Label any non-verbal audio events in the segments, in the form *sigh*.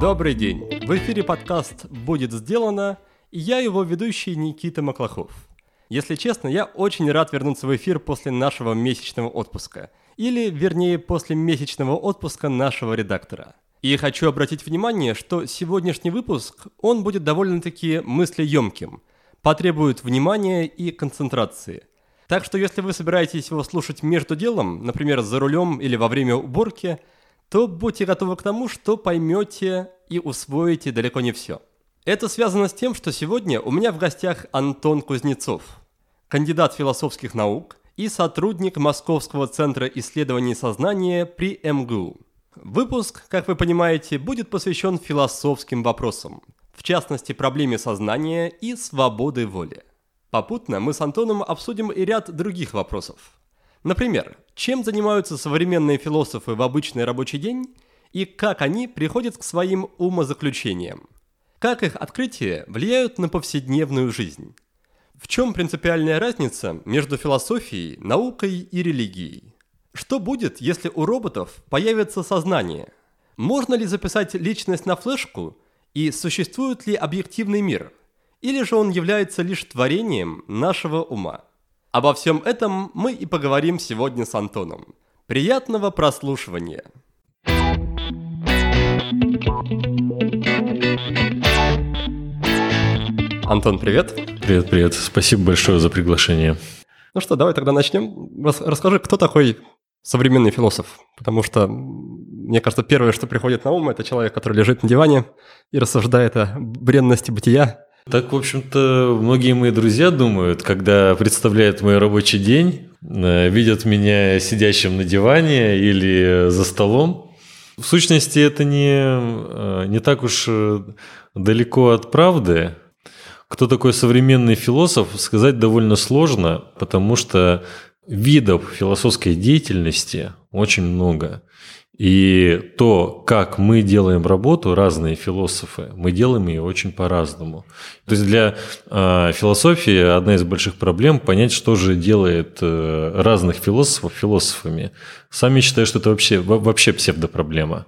Добрый день! В эфире подкаст «Будет сделано» и я его ведущий Никита Маклахов. Если честно, я очень рад вернуться в эфир после нашего месячного отпуска. Или, вернее, после месячного отпуска нашего редактора. И хочу обратить внимание, что сегодняшний выпуск, он будет довольно-таки мыслеемким, потребует внимания и концентрации. Так что если вы собираетесь его слушать между делом, например, за рулем или во время уборки, то будьте готовы к тому, что поймете и усвоите далеко не все. Это связано с тем, что сегодня у меня в гостях Антон Кузнецов, кандидат философских наук и сотрудник Московского центра исследований сознания при МГУ. Выпуск, как вы понимаете, будет посвящен философским вопросам, в частности проблеме сознания и свободы воли. Попутно мы с Антоном обсудим и ряд других вопросов. Например, чем занимаются современные философы в обычный рабочий день и как они приходят к своим умозаключениям. Как их открытия влияют на повседневную жизнь. В чем принципиальная разница между философией, наукой и религией? Что будет, если у роботов появится сознание? Можно ли записать личность на флешку и существует ли объективный мир – или же он является лишь творением нашего ума. Обо всем этом мы и поговорим сегодня с Антоном. Приятного прослушивания! Антон, привет. Привет, привет. Спасибо большое за приглашение. Ну что, давай тогда начнем. Расскажи, кто такой современный философ? Потому что, мне кажется, первое, что приходит на ум, это человек, который лежит на диване и рассуждает о бренности бытия, так, в общем-то, многие мои друзья думают, когда представляют мой рабочий день, э, видят меня сидящим на диване или за столом. В сущности, это не, э, не так уж э, далеко от правды. Кто такой современный философ, сказать довольно сложно, потому что видов философской деятельности очень много. И то, как мы делаем работу, разные философы, мы делаем ее очень по-разному. То есть для э, философии одна из больших проблем понять, что же делает э, разных философов философами. Сами считаю, что это вообще, вообще псевдопроблема.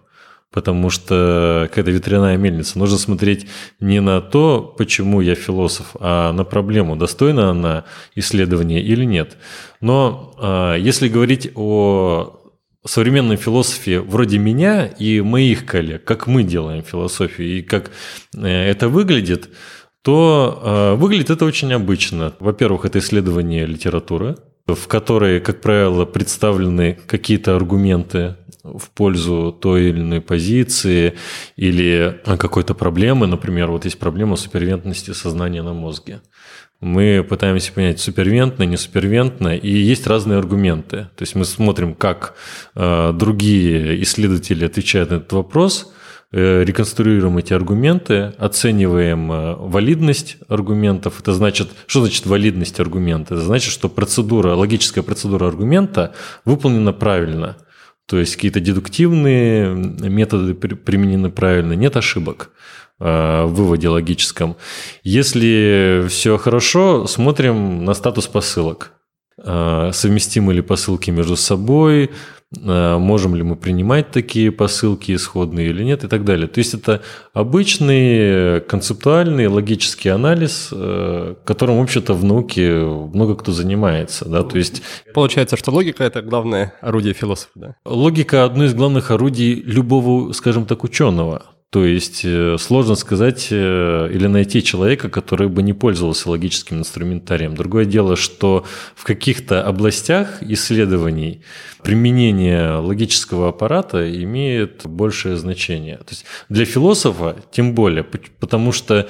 Потому что какая-то ветряная мельница. Нужно смотреть не на то, почему я философ, а на проблему, достойна она исследования или нет. Но э, если говорить о современной философии вроде меня и моих коллег, как мы делаем философию и как э, это выглядит, то э, выглядит это очень обычно. Во-первых, это исследование литературы, в которой, как правило, представлены какие-то аргументы в пользу той или иной позиции или какой-то проблемы. Например, вот есть проблема супервентности сознания на мозге. Мы пытаемся понять, супервентно, не супервентно, и есть разные аргументы. То есть мы смотрим, как э, другие исследователи отвечают на этот вопрос, э, реконструируем эти аргументы, оцениваем э, валидность аргументов. Это значит, что значит валидность аргумента? Это значит, что процедура, логическая процедура аргумента выполнена правильно. То есть какие-то дедуктивные методы применены правильно, нет ошибок. Э, выводе логическом. Если все хорошо, смотрим на статус посылок. Э, совместимы ли посылки между собой, э, можем ли мы принимать такие посылки исходные или нет и так далее. То есть это обычный концептуальный логический анализ, которым, в общем-то, в науке много кто занимается. Да? То есть... Получается, что логика – это главное орудие философа. Да? Логика – одно из главных орудий любого, скажем так, ученого. То есть э, сложно сказать э, или найти человека, который бы не пользовался логическим инструментарием. Другое дело, что в каких-то областях исследований применение логического аппарата имеет большее значение. То есть для философа тем более, потому что,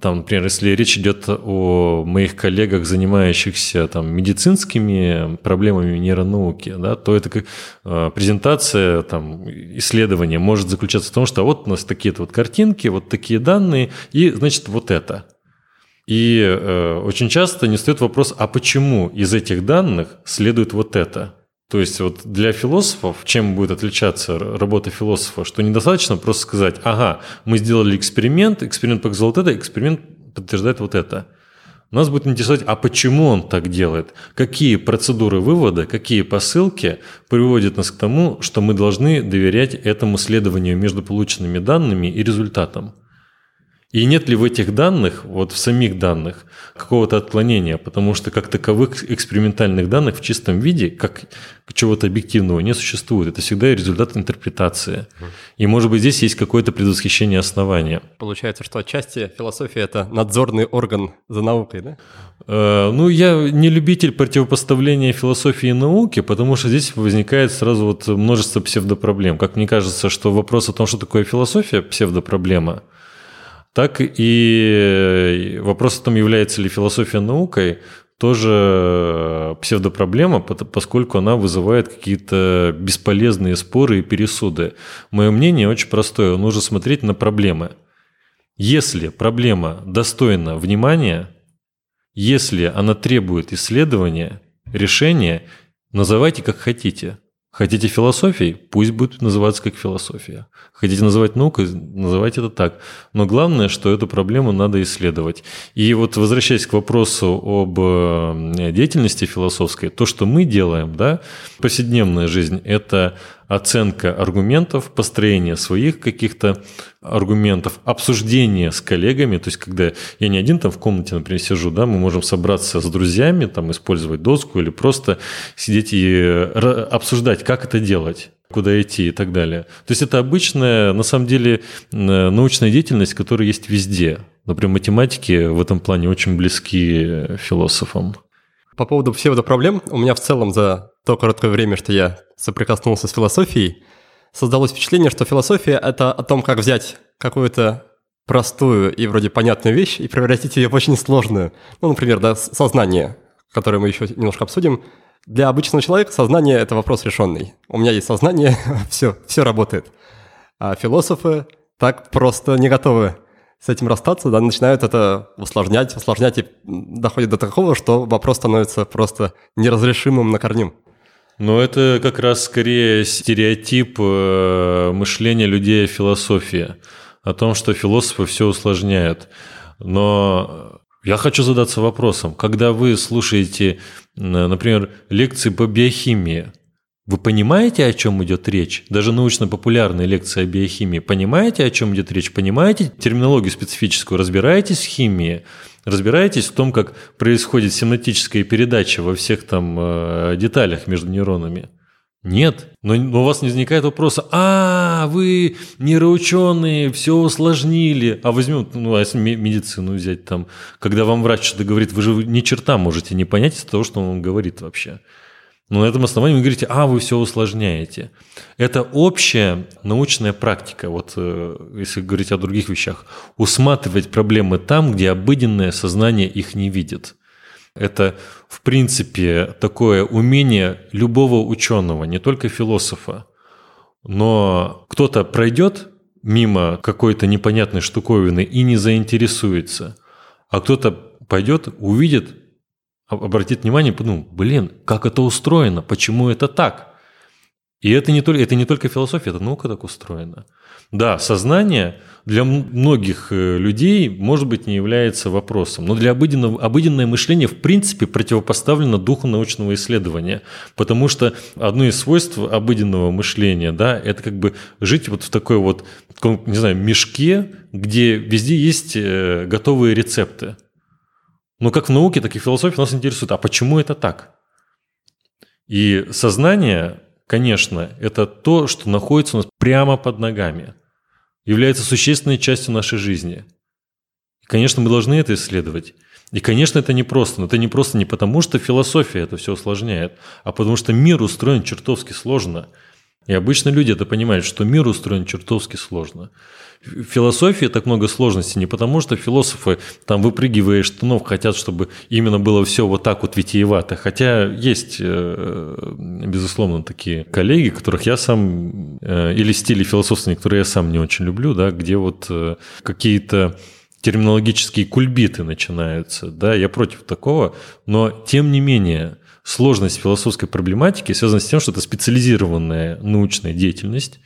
там, например, если речь идет о моих коллегах, занимающихся там, медицинскими проблемами нейронауки, да, то это как э, презентация там, исследования может заключаться в том, что вот у нас такие-то вот картинки, вот такие данные, и, значит, вот это. И э, очень часто не стоит вопрос, а почему из этих данных следует вот это? То есть вот для философов, чем будет отличаться работа философа, что недостаточно просто сказать, ага, мы сделали эксперимент, эксперимент показал вот это, эксперимент подтверждает вот это. Нас будет интересовать, а почему он так делает? Какие процедуры вывода, какие посылки приводят нас к тому, что мы должны доверять этому следованию между полученными данными и результатом? И нет ли в этих данных, вот в самих данных, какого-то отклонения, потому что как таковых экспериментальных данных в чистом виде, как чего-то объективного, не существует. Это всегда результат интерпретации. И, может быть, здесь есть какое-то предвосхищение основания. Получается, что отчасти философия – это надзорный орган за наукой, да? Э, ну, я не любитель противопоставления философии и науки, потому что здесь возникает сразу вот множество псевдопроблем. Как мне кажется, что вопрос о том, что такое философия – псевдопроблема – так и вопрос о том, является ли философия наукой, тоже псевдопроблема, поскольку она вызывает какие-то бесполезные споры и пересуды. Мое мнение очень простое. Нужно смотреть на проблемы. Если проблема достойна внимания, если она требует исследования, решения, называйте как хотите – Хотите философией? Пусть будет называться как философия. Хотите называть наукой? Называйте это так. Но главное, что эту проблему надо исследовать. И вот возвращаясь к вопросу об э, деятельности философской, то, что мы делаем, да, повседневная жизнь – это оценка аргументов, построение своих каких-то аргументов, обсуждение с коллегами, то есть когда я не один там в комнате, например, сижу, да, мы можем собраться с друзьями, там использовать доску или просто сидеть и э, обсуждать, как это делать куда идти и так далее. То есть это обычная, на самом деле, научная деятельность, которая есть везде. Например, математики в этом плане очень близки философам. По поводу псевдопроблем, у меня в целом за то короткое время, что я соприкоснулся с философией, создалось впечатление, что философия – это о том, как взять какую-то простую и вроде понятную вещь и превратить ее в очень сложную. Ну, например, да, сознание, которое мы еще немножко обсудим. Для обычного человека сознание – это вопрос решенный. У меня есть сознание, *laughs* все, все работает. А философы так просто не готовы с этим расстаться, да, начинают это усложнять, усложнять и доходит до такого, что вопрос становится просто неразрешимым на корню. Но это как раз скорее стереотип э, мышления людей о философии, о том, что философы все усложняют. Но я хочу задаться вопросом, когда вы слушаете, например, лекции по биохимии, вы понимаете, о чем идет речь? Даже научно-популярные лекции о биохимии. Понимаете, о чем идет речь? Понимаете терминологию специфическую? Разбираетесь в химии? Разбираетесь в том, как происходит симнаптическая передача во всех там э, деталях между нейронами? Нет. Но, но у вас не возникает вопроса, а, вы нейроученые, все усложнили. А возьмем, ну, а если медицину взять там, когда вам врач что-то говорит, вы же ни черта можете не понять из того, что он говорит вообще. Но на этом основании вы говорите, а, вы все усложняете. Это общая научная практика, вот э, если говорить о других вещах, усматривать проблемы там, где обыденное сознание их не видит. Это, в принципе, такое умение любого ученого, не только философа. Но кто-то пройдет мимо какой-то непонятной штуковины и не заинтересуется, а кто-то пойдет, увидит, обратит внимание подумал, блин, как это устроено, почему это так? И это не, только, это не только философия, это наука так устроена. Да, сознание для многих э, людей, может быть, не является вопросом, но для обыденного, обыденное мышление в принципе противопоставлено духу научного исследования, потому что одно из свойств обыденного мышления, да, это как бы жить вот в такой вот, не знаю, мешке, где везде есть э, готовые рецепты. Но как в науке, так и в философии нас интересует, а почему это так? И сознание, конечно, это то, что находится у нас прямо под ногами, является существенной частью нашей жизни. И, конечно, мы должны это исследовать. И, конечно, это не просто. Но это не просто не потому, что философия это все усложняет, а потому что мир устроен чертовски сложно. И обычно люди это понимают, что мир устроен чертовски сложно. В философии так много сложностей не потому, что философы там выпрыгивая из штанов хотят, чтобы именно было все вот так вот витиевато. Хотя есть, э, безусловно, такие коллеги, которых я сам, э, или стили философствования, которые я сам не очень люблю, да, где вот э, какие-то терминологические кульбиты начинаются. Да, я против такого, но тем не менее сложность философской проблематики связана с тем, что это специализированная научная деятельность,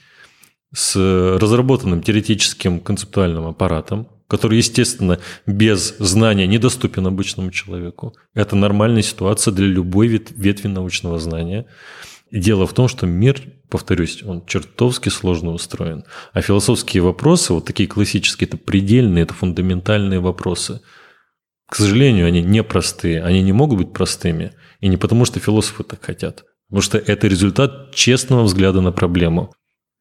с разработанным теоретическим концептуальным аппаратом, который, естественно, без знания недоступен обычному человеку. Это нормальная ситуация для любой ветви научного знания. Дело в том, что мир, повторюсь, он чертовски сложно устроен. А философские вопросы, вот такие классические, это предельные, это фундаментальные вопросы. К сожалению, они непростые, они не могут быть простыми. И не потому, что философы так хотят. Потому что это результат честного взгляда на проблему.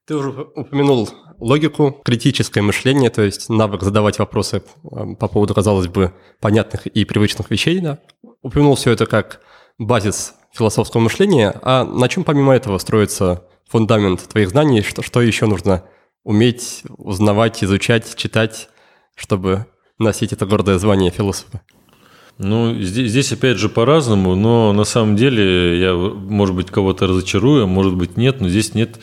Ты уже упомянул логику, критическое мышление, то есть навык задавать вопросы э, по поводу, казалось бы, понятных и привычных вещей. Да? Упомянул все это как базис философского мышления, а на чем помимо этого строится фундамент твоих знаний, что, что еще нужно уметь, узнавать, изучать, читать, чтобы носить это гордое звание философа? Ну, здесь, здесь опять же по-разному, но на самом деле я, может быть, кого-то разочарую, может быть, нет, но здесь нет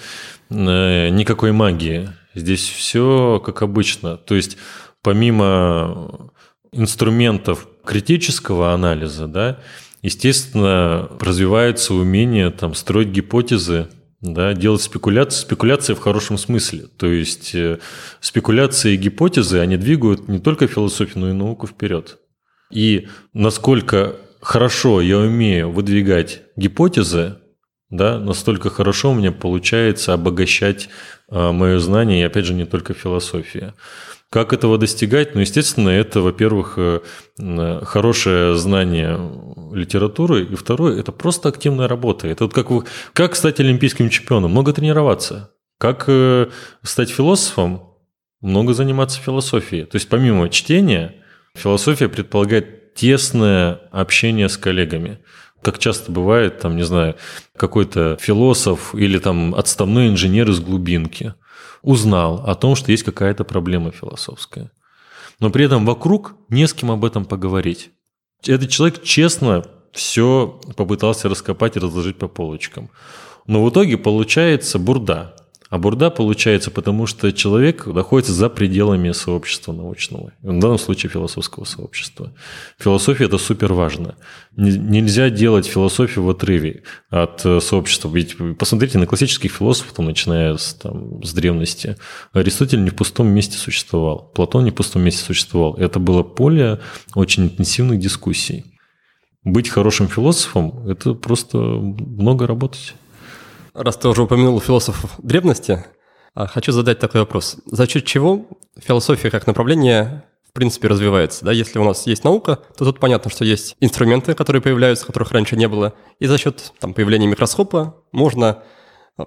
э, никакой магии. Здесь все как обычно. То есть помимо инструментов критического анализа, да, естественно, развивается умение там, строить гипотезы, да, делать спекуляции, спекуляции в хорошем смысле. То есть э, спекуляции и гипотезы, они двигают не только философию, но и науку вперед. И насколько хорошо я умею выдвигать гипотезы, да, настолько хорошо у меня получается обогащать э, мое знание, и опять же, не только философия. Как этого достигать? Ну, естественно, это, во-первых, э, хорошее знание литературы, и второе, это просто активная работа. Это вот как, как стать олимпийским чемпионом? Много тренироваться. Как э, стать философом? Много заниматься философией. То есть помимо чтения, философия предполагает тесное общение с коллегами как часто бывает, там, не знаю, какой-то философ или там отставной инженер из глубинки узнал о том, что есть какая-то проблема философская. Но при этом вокруг не с кем об этом поговорить. Этот человек честно все попытался раскопать и разложить по полочкам. Но в итоге получается бурда. А бурда получается потому, что человек находится за пределами сообщества научного, в данном случае философского сообщества. Философия – это супер важно. Нельзя делать философию в отрыве от э, сообщества. Ведь посмотрите на классических философов, там, начиная с, там, с древности. Аристотель не в пустом месте существовал, Платон не в пустом месте существовал. Это было поле очень интенсивных дискуссий. Быть хорошим философом – это просто много работать. Раз ты уже упомянул философов древности, а, хочу задать такой вопрос. За счет чего философия как направление в принципе развивается? Да? Если у нас есть наука, то тут понятно, что есть инструменты, которые появляются, которых раньше не было, и за счет там, появления микроскопа можно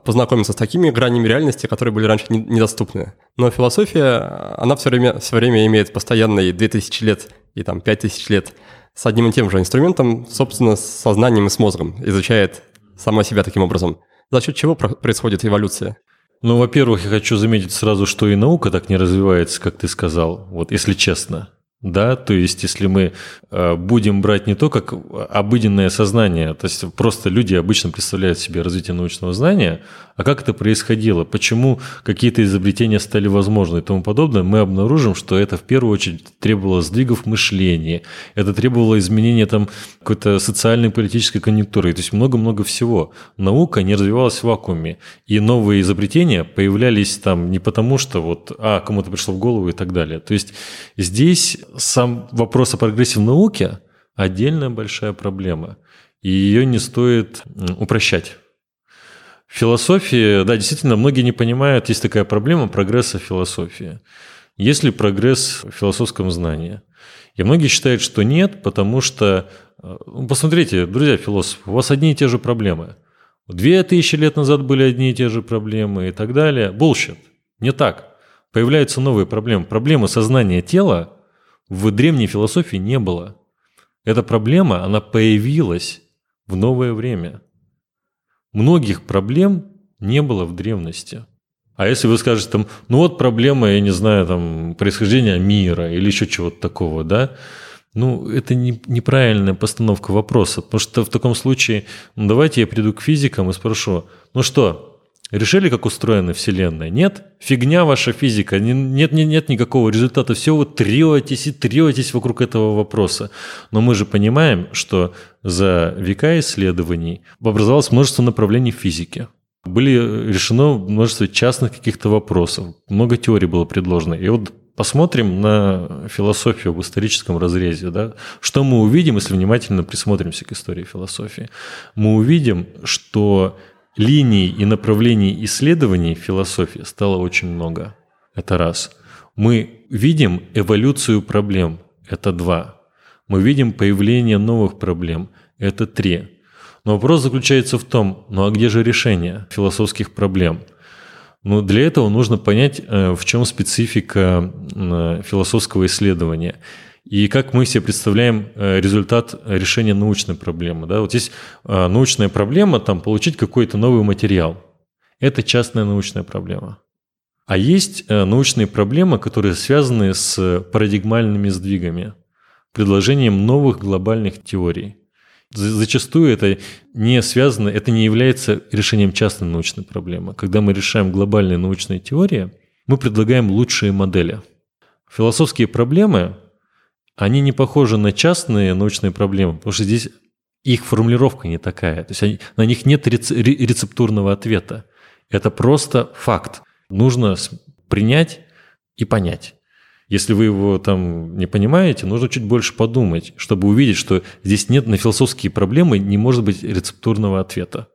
познакомиться с такими гранями реальности, которые были раньше недоступны. Но философия, она все время, все время имеет постоянные 2000 лет и там 5000 лет с одним и тем же инструментом, собственно, с сознанием и с мозгом, изучает сама себя таким образом. За счет чего происходит эволюция? Ну, во-первых, я хочу заметить сразу, что и наука так не развивается, как ты сказал, вот если честно. Да, то есть если мы э, будем брать не то, как обыденное сознание, то есть просто люди обычно представляют себе развитие научного знания, а как это происходило, почему какие-то изобретения стали возможны и тому подобное, мы обнаружим, что это в первую очередь требовало сдвигов мышления, это требовало изменения там какой-то социальной политической конъюнктуры, то есть много-много всего. Наука не развивалась в вакууме, и новые изобретения появлялись там не потому, что вот, а, кому-то пришло в голову и так далее. То есть здесь сам вопрос о прогрессе в науке – отдельная большая проблема, и ее не стоит упрощать. В философии, да, действительно, многие не понимают, есть такая проблема прогресса в философии. Есть ли прогресс в философском знании? И многие считают, что нет, потому что, э, ну, посмотрите, друзья философы, у вас одни и те же проблемы. Две тысячи лет назад были одни и те же проблемы и так далее. Bullshit. Не так. Появляются новые проблемы. Проблемы сознания тела в древней философии не было. Эта проблема, она появилась в новое время – Многих проблем не было в древности. А если вы скажете там, ну вот проблема, я не знаю, там, происхождения мира или еще чего-то такого, да, ну, это не, неправильная постановка вопроса, потому что в таком случае, ну, давайте я приду к физикам и спрошу, ну что, Решили, как устроена Вселенная? Нет? Фигня ваша физика. Нет, нет, нет никакого результата. Все вы третесь и третесь вокруг этого вопроса. Но мы же понимаем, что за века исследований образовалось множество направлений физики. Были решено множество частных каких-то вопросов. Много теорий было предложено. И вот посмотрим на философию в историческом разрезе. Да? Что мы увидим, если внимательно присмотримся к истории философии? Мы увидим, что линий и направлений исследований философии стало очень много. Это раз. Мы видим эволюцию проблем. Это два. Мы видим появление новых проблем. Это три. Но вопрос заключается в том, ну а где же решение философских проблем? Ну, для этого нужно понять, э, в чем специфика э, философского исследования и как мы себе представляем э, результат решения научной проблемы. Да? Вот есть научная проблема, там, получить какой-то новый материал. Это частная научная проблема. А есть научные проблемы, которые связаны с парадигмальными сдвигами, предложением новых глобальных теорий. Зачастую это не связано, это не является решением частной научной проблемы. Когда мы решаем глобальные научные теории, мы предлагаем лучшие модели. Философские проблемы, они не похожи на частные научные проблемы, потому что здесь их формулировка не такая. То есть они, на них нет рецептурного ответа. Это просто факт. Нужно принять и понять. Если вы его там не понимаете, нужно чуть больше подумать, чтобы увидеть, что здесь нет на философские проблемы, не может быть рецептурного ответа.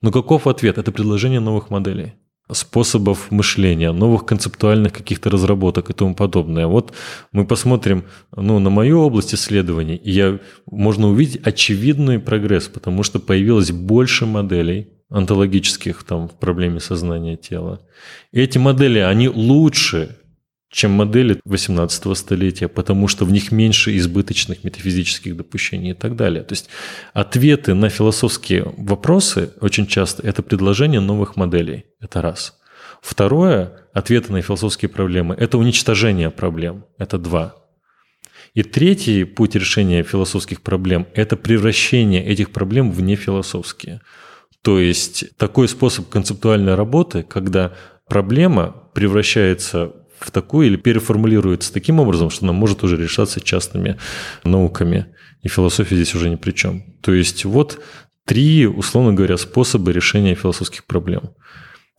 Но каков ответ? Это предложение новых моделей способов мышления, новых концептуальных каких-то разработок и тому подобное. Вот мы посмотрим ну, на мою область исследований, и я, можно увидеть очевидный прогресс, потому что появилось больше моделей онтологических там, в проблеме сознания тела. И эти модели, они лучше, чем модели 18 столетия, потому что в них меньше избыточных метафизических допущений и так далее. То есть ответы на философские вопросы очень часто это предложение новых моделей. Это раз. Второе, ответы на философские проблемы – это уничтожение проблем. Это два. И третий путь решения философских проблем – это превращение этих проблем в нефилософские. То есть такой способ концептуальной работы, когда проблема превращается в такую или переформулируется таким образом, что она может уже решаться частными науками. И философия здесь уже ни при чем. То есть вот три, условно говоря, способа решения философских проблем.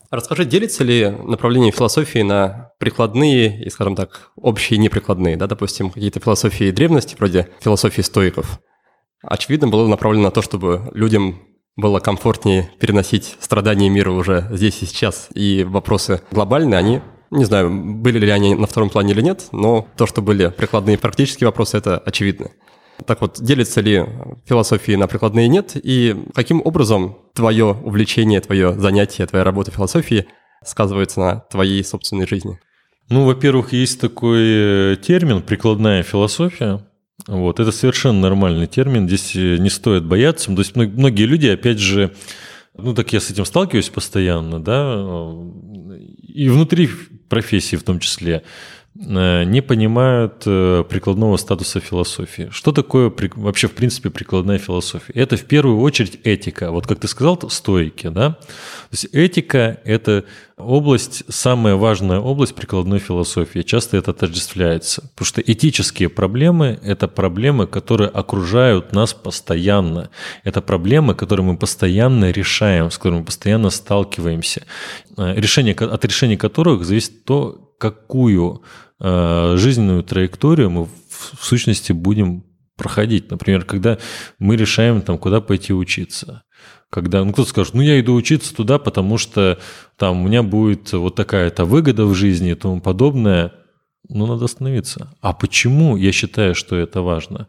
Расскажи, делится ли направление философии на прикладные и, скажем так, общие и неприкладные? Да? Допустим, какие-то философии древности, вроде философии стоиков, очевидно, было направлено на то, чтобы людям было комфортнее переносить страдания мира уже здесь и сейчас, и вопросы глобальные, они не знаю, были ли они на втором плане или нет, но то, что были прикладные практические вопросы, это очевидно. Так вот, делится ли философии на прикладные нет, и каким образом твое увлечение, твое занятие, твоя работа философии сказывается на твоей собственной жизни? Ну, во-первых, есть такой э, термин «прикладная философия». Вот, это совершенно нормальный термин, здесь э, не стоит бояться. То есть многие люди, опять же, ну так я с этим сталкиваюсь постоянно, да, и внутри профессии в том числе, э, не понимают э, прикладного статуса философии. Что такое вообще, в принципе, прикладная философия? Это в первую очередь этика. Вот как ты сказал, стойки, да? То есть этика – это область, самая важная область прикладной философии. Часто это отождествляется. Потому что этические проблемы – это проблемы, которые окружают нас постоянно. Это проблемы, которые мы постоянно решаем, с которыми мы постоянно сталкиваемся. Э, решение, от решения которых зависит то, какую э, жизненную траекторию мы в сущности будем проходить. Например, когда мы решаем, там, куда пойти учиться. Когда ну, кто-то скажет, ну я иду учиться туда, потому что там у меня будет вот такая-то выгода в жизни и тому подобное. Ну, надо остановиться. А почему я считаю, что это важно?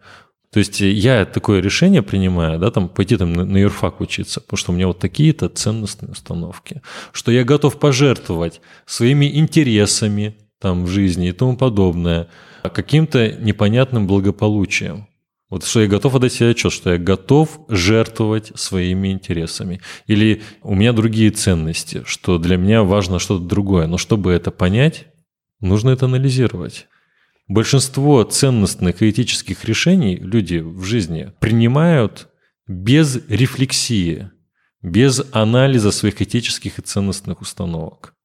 То есть я такое решение принимаю, да, там пойти там на юрфак учиться, потому что у меня вот такие-то ценностные установки, что я готов пожертвовать своими интересами там в жизни и тому подобное, каким-то непонятным благополучием. Вот что я готов отдать себе отчет, что я готов жертвовать своими интересами. Или у меня другие ценности, что для меня важно что-то другое. Но чтобы это понять, нужно это анализировать. Большинство ценностных и этических решений люди в жизни принимают без рефлексии, без анализа своих этических и ценностных установок.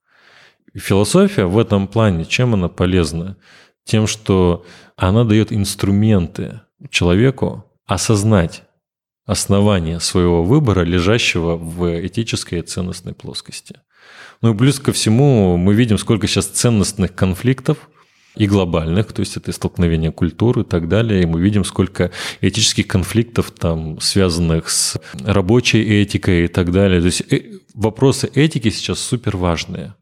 философия в этом плане, чем она полезна? Тем, что она дает инструменты человеку осознать основание своего выбора, лежащего в этической и ценностной плоскости. Ну и плюс ко всему мы видим, сколько сейчас ценностных конфликтов – и глобальных, то есть это столкновение культуры и так далее, и мы видим, сколько этических конфликтов там, связанных с рабочей этикой и так далее. То есть э, вопросы этики сейчас супер важные.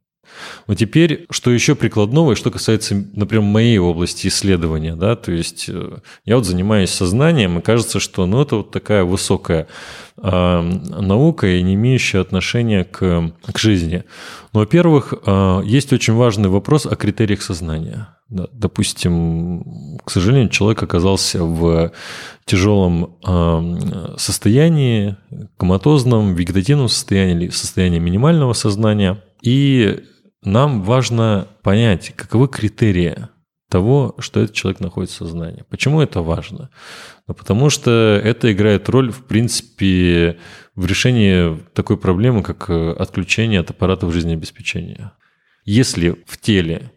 Но теперь, что еще прикладного, и что касается, например, моей области исследования, да, то есть э, я вот занимаюсь сознанием, и кажется, что ну, это вот такая высокая э, наука и не имеющая отношения к, к жизни. Но, во-первых, э, есть очень важный вопрос о критериях сознания. Да, допустим, к сожалению, человек оказался в тяжелом э, состоянии, коматозном, вегетативном состоянии или состоянии минимального сознания. И нам важно понять, каковы критерии того, что этот человек находится в сознании. Почему это важно? Ну, потому что это играет роль, в принципе, в решении такой проблемы, как э, отключение от аппаратов жизнеобеспечения. Если в теле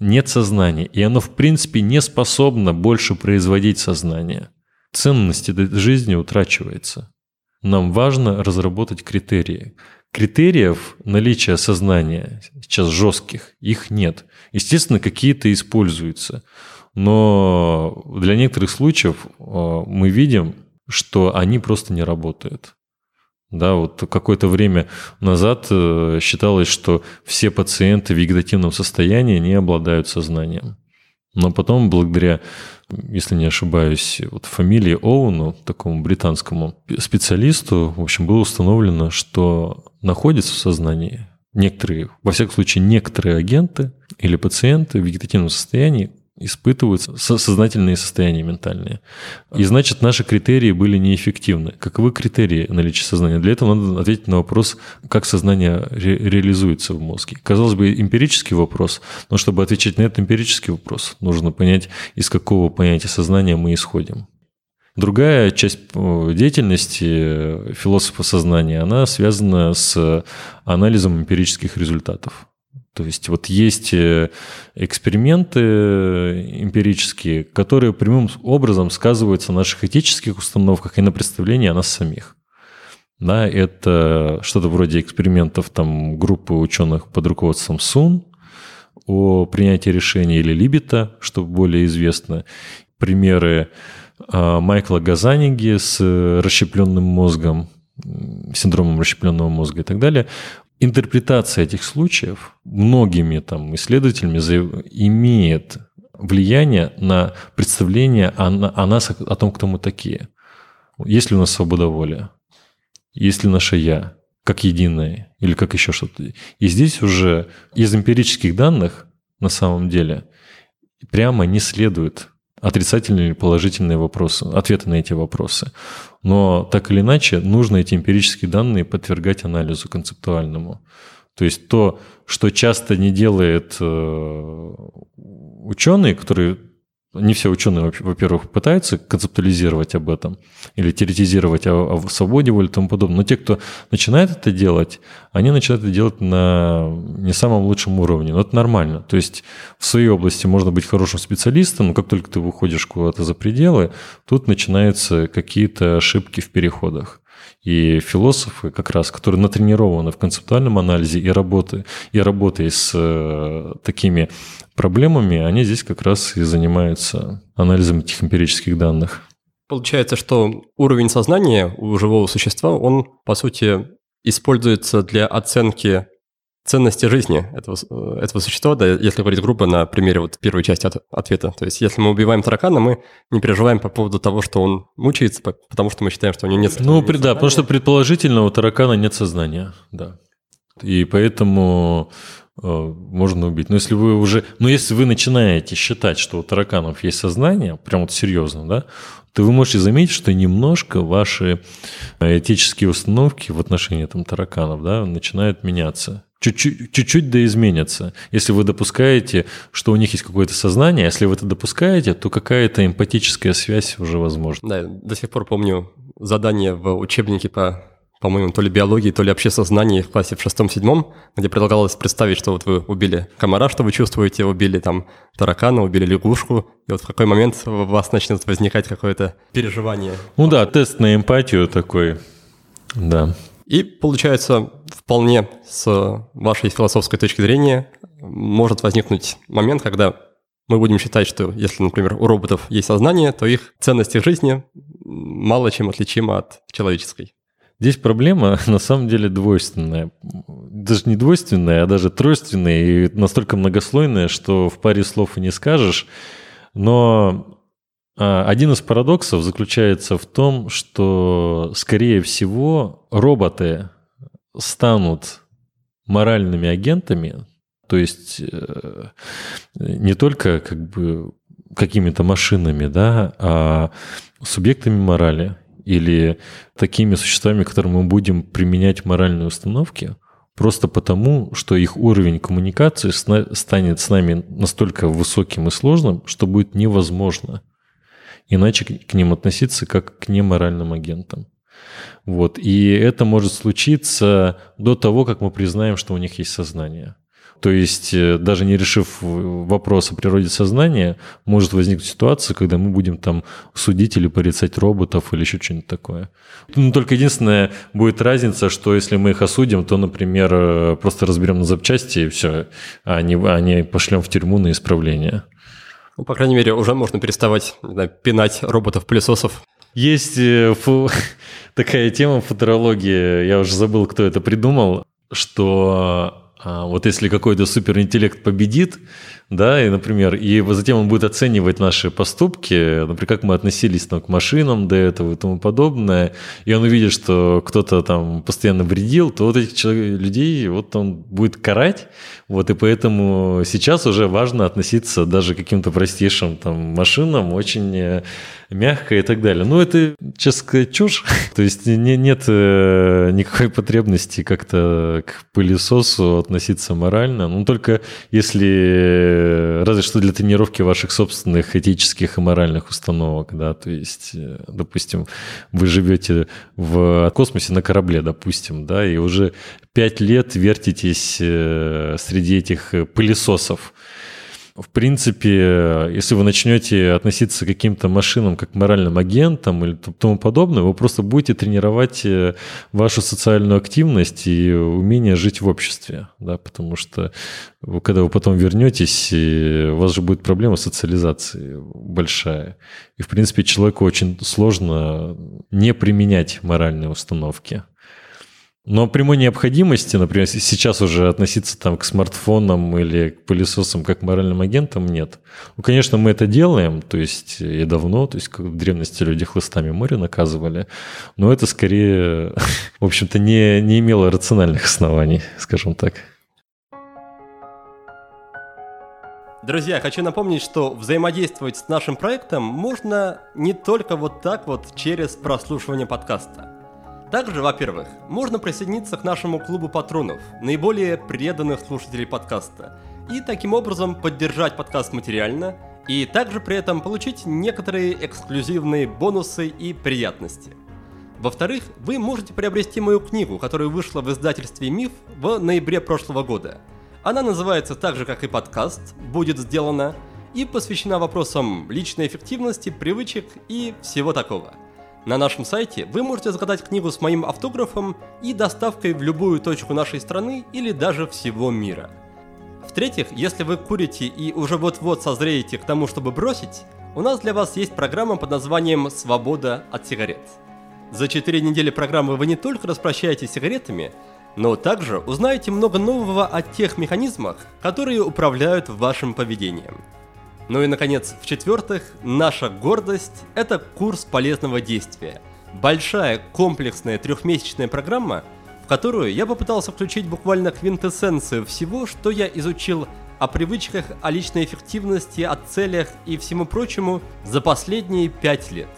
нет сознания, и оно, в принципе, не способно больше производить сознание, ценность этой жизни утрачивается. Нам важно разработать критерии, Критериев наличия сознания сейчас жестких, их нет. Естественно, какие-то используются. Но для некоторых случаев э, мы видим, что они просто не работают. Да, вот какое-то время назад э, считалось, что все пациенты в вегетативном состоянии не обладают сознанием. Но потом, благодаря если не ошибаюсь, вот фамилии Оуну, такому британскому специалисту, в общем, было установлено, что находятся в сознании некоторые, во всяком случае, некоторые агенты или пациенты в вегетативном состоянии, испытывают сознательные состояния ментальные. И значит, наши критерии были неэффективны. Каковы критерии наличия сознания? Для этого надо ответить на вопрос, как сознание ре- реализуется в мозге. Казалось бы, эмпирический вопрос, но чтобы отвечать на этот эмпирический вопрос, нужно понять, из какого понятия сознания мы исходим. Другая часть э, деятельности э, философа сознания, она связана с анализом эмпирических результатов. То есть вот есть э, эксперименты эмпирические, которые прямым образом сказываются на наших этических установках и на представлении о нас самих. Да, это что-то вроде экспериментов там, группы ученых под руководством Сун о принятии решений или Либета, что более известно. Примеры а, Майкла Газаниги с расщепленным мозгом, синдромом расщепленного мозга и так далее. Интерпретация этих случаев многими там исследователями имеет влияние на представление о, о нас, о том, кто мы такие. Есть ли у нас свобода воли? Есть ли наше «я» как единое или как еще что-то? И здесь уже из эмпирических данных на самом деле прямо не следует отрицательные или положительные вопросы, ответы на эти вопросы. Но так или иначе, нужно эти эмпирические данные подвергать анализу концептуальному. То есть то, что часто не делает э, ученый, который не все ученые, во-первых, пытаются концептуализировать об этом или теоретизировать о, о свободе воли и тому подобное. Но те, кто начинает это делать, они начинают это делать на не самом лучшем уровне. Но это нормально. То есть в своей области можно быть хорошим специалистом, но как только ты выходишь куда-то за пределы, тут начинаются какие-то ошибки в переходах. И философы, как раз, которые натренированы в концептуальном анализе и работы, и работой с э, такими проблемами, они здесь как раз и занимаются анализом этих эмпирических данных. Получается, что уровень сознания у живого существа, он, по сути, используется для оценки ценности жизни этого, э, этого существа, да, если говорить грубо на примере вот первой части от, ответа. То есть, если мы убиваем таракана, мы не переживаем по поводу того, что он мучается, потому что мы считаем, что у него нет Ну, нет да, потому что предположительно у таракана нет сознания, да. И поэтому Э, можно убить. Но если вы уже, но если вы начинаете считать, что у тараканов есть сознание, прям вот серьезно, да, то вы можете заметить, что немножко ваши этические установки в отношении там тараканов, да, начинают меняться. Чуть-чуть, чуть-чуть да изменятся. Если вы допускаете, что у них есть какое-то сознание, если вы это допускаете, то какая-то эмпатическая связь уже возможна. Да, до сих пор помню задание в учебнике по по-моему, то ли биологии, то ли обществознании в классе в шестом-седьмом, где предлагалось представить, что вот вы убили комара, что вы чувствуете, убили там таракана, убили лягушку, и вот в какой момент у вас начнет возникать какое-то переживание. Ну да, тест на эмпатию такой, да. И получается, вполне с вашей философской точки зрения может возникнуть момент, когда мы будем считать, что если, например, у роботов есть сознание, то их ценность их жизни мало чем отличима от человеческой. Здесь проблема *laughs* на самом деле двойственная. Даже не двойственная, а даже тройственная и настолько многослойная, что в паре слов и не скажешь. Но один из парадоксов заключается в том, что, скорее всего, роботы станут моральными агентами, то есть э, не только как бы какими-то машинами, да, а субъектами морали или такими существами, которым мы будем применять моральные установки, просто потому, что их уровень коммуникации станет с нами настолько высоким и сложным, что будет невозможно иначе к ним относиться как к неморальным агентам. Вот. И это может случиться до того, как мы признаем, что у них есть сознание. То есть, э, даже не решив вопрос о природе сознания, может возникнуть ситуация, когда мы будем там судить или порицать роботов или еще что-нибудь такое. Ну, только единственное, будет разница, что если мы их осудим, то, например, э, просто разберем на запчасти и все, а не, а не пошлем в тюрьму на исправление. Ну, по крайней мере, уже можно переставать знаю, пинать роботов-пылесосов. Есть э, фу, *laughs* такая тема футурологии, я уже забыл, кто это придумал, что а вот если какой-то суперинтеллект победит, да, и, например, и затем он будет оценивать наши поступки, например, как мы относились там, к машинам до этого и тому подобное, и он увидит, что кто-то там постоянно вредил, то вот этих людей вот он будет карать, вот, и поэтому сейчас уже важно относиться даже к каким-то простейшим там машинам очень э, мягко и так далее. Ну, это, честно сказать, чушь. *laughs* То есть не, нет э, никакой потребности как-то к пылесосу относиться морально. Ну, только если... Разве что для тренировки ваших собственных этических и моральных установок, да. То есть, э, допустим, вы живете в космосе на корабле, допустим, да, и уже пять лет вертитесь э, среди этих пылесосов в принципе, если вы начнете относиться к каким-то машинам как к моральным агентам или тому подобное, вы просто будете тренировать э, вашу социальную активность и умение жить в обществе, да, потому что когда вы потом вернетесь, у вас же будет проблема социализации большая. И, в принципе, человеку очень сложно не применять моральные установки. Но прямой необходимости, например, сейчас уже относиться там к смартфонам или к пылесосам как к моральным агентам нет. Ну, конечно, мы это делаем, то есть и давно, то есть как в древности люди хлыстами море наказывали, но это скорее, *laughs* в общем-то, не, не имело рациональных оснований, скажем так. Друзья, хочу напомнить, что взаимодействовать с нашим проектом можно не только вот так вот через прослушивание подкаста. Также, во-первых, можно присоединиться к нашему клубу патронов, наиболее преданных слушателей подкаста, и таким образом поддержать подкаст материально, и также при этом получить некоторые эксклюзивные бонусы и приятности. Во-вторых, вы можете приобрести мою книгу, которая вышла в издательстве «Миф» в ноябре прошлого года. Она называется так же, как и подкаст «Будет сделано» и посвящена вопросам личной эффективности, привычек и всего такого – на нашем сайте вы можете заказать книгу с моим автографом и доставкой в любую точку нашей страны или даже всего мира. В-третьих, если вы курите и уже вот-вот созреете к тому, чтобы бросить, у нас для вас есть программа под названием «Свобода от сигарет». За 4 недели программы вы не только распрощаетесь с сигаретами, но также узнаете много нового о тех механизмах, которые управляют вашим поведением – ну и, наконец, в-четвертых, наша гордость – это курс полезного действия. Большая, комплексная трехмесячная программа, в которую я попытался включить буквально квинтэссенцию всего, что я изучил о привычках, о личной эффективности, о целях и всему прочему за последние пять лет.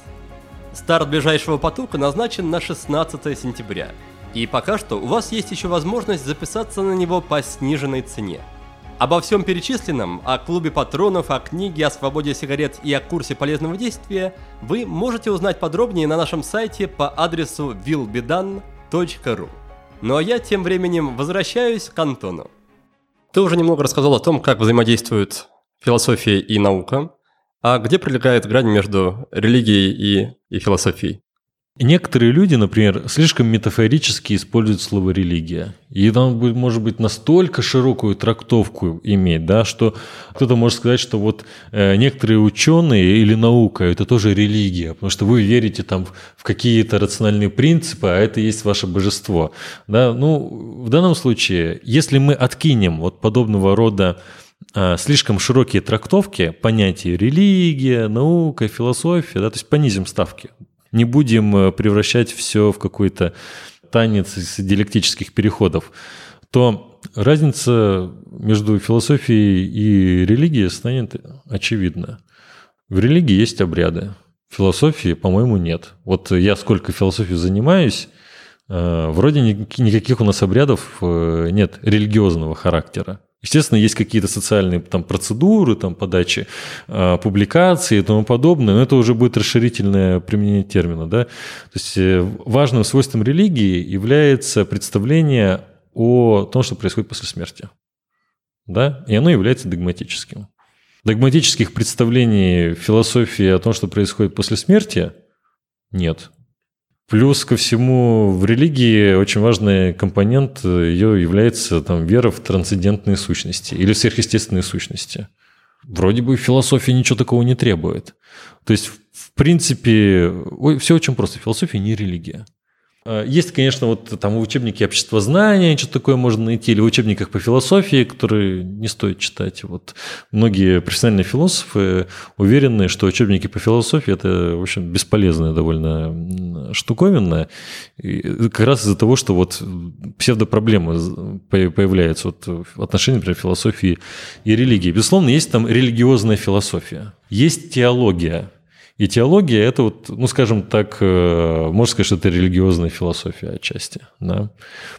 Старт ближайшего потока назначен на 16 сентября. И пока что у вас есть еще возможность записаться на него по сниженной цене. Обо всем перечисленном, о клубе патронов, о книге, о свободе сигарет и о курсе полезного действия вы можете узнать подробнее на нашем сайте по адресу willbedan.ru. Ну а я тем временем возвращаюсь к Антону. Ты уже немного рассказал о том, как взаимодействуют философия и наука, а где пролегает грань между религией и, и философией? Некоторые люди, например, слишком метафорически используют слово «религия». И там может быть настолько широкую трактовку иметь, да, что кто-то может сказать, что вот э, некоторые ученые или наука – это тоже религия, потому что вы верите там в какие-то рациональные принципы, а это есть ваше божество. Да? Ну, в данном случае, если мы откинем вот подобного рода э, слишком широкие трактовки понятия религия, наука, философия, да, то есть понизим ставки, не будем э, превращать все в какой-то танец из диалектических переходов, то разница между философией и религией станет очевидна. В религии есть обряды, в философии, по-моему, нет. Вот я сколько философией занимаюсь, вроде никаких у нас обрядов э, нет религиозного характера. Естественно, есть какие-то социальные там, процедуры, там, подачи э, публикаций и тому подобное, но это уже будет расширительное применение термина. Да? То есть э, важным свойством религии является представление о том, что происходит после смерти. Да? И оно является догматическим. Догматических представлений философии о том, что происходит после смерти, нет. Плюс ко всему в религии очень важный компонент ее является там, вера в трансцендентные сущности или сверхъестественные сущности. Вроде бы философия ничего такого не требует. То есть, в принципе, все очень просто. Философия не религия. А, есть, конечно, вот там в учебнике обществознания что-то такое можно найти, или в учебниках по философии, которые не стоит читать. Вот многие профессиональные философы уверены, что учебники по философии – это, в общем, бесполезная довольно штуковина, и как раз из-за того, что вот псевдопроблемы появляются вот в отношении, например, философии и религии. Безусловно, есть там религиозная философия, есть теология – и теология – это вот, ну, скажем так, э, можно сказать, что это религиозная философия отчасти, да?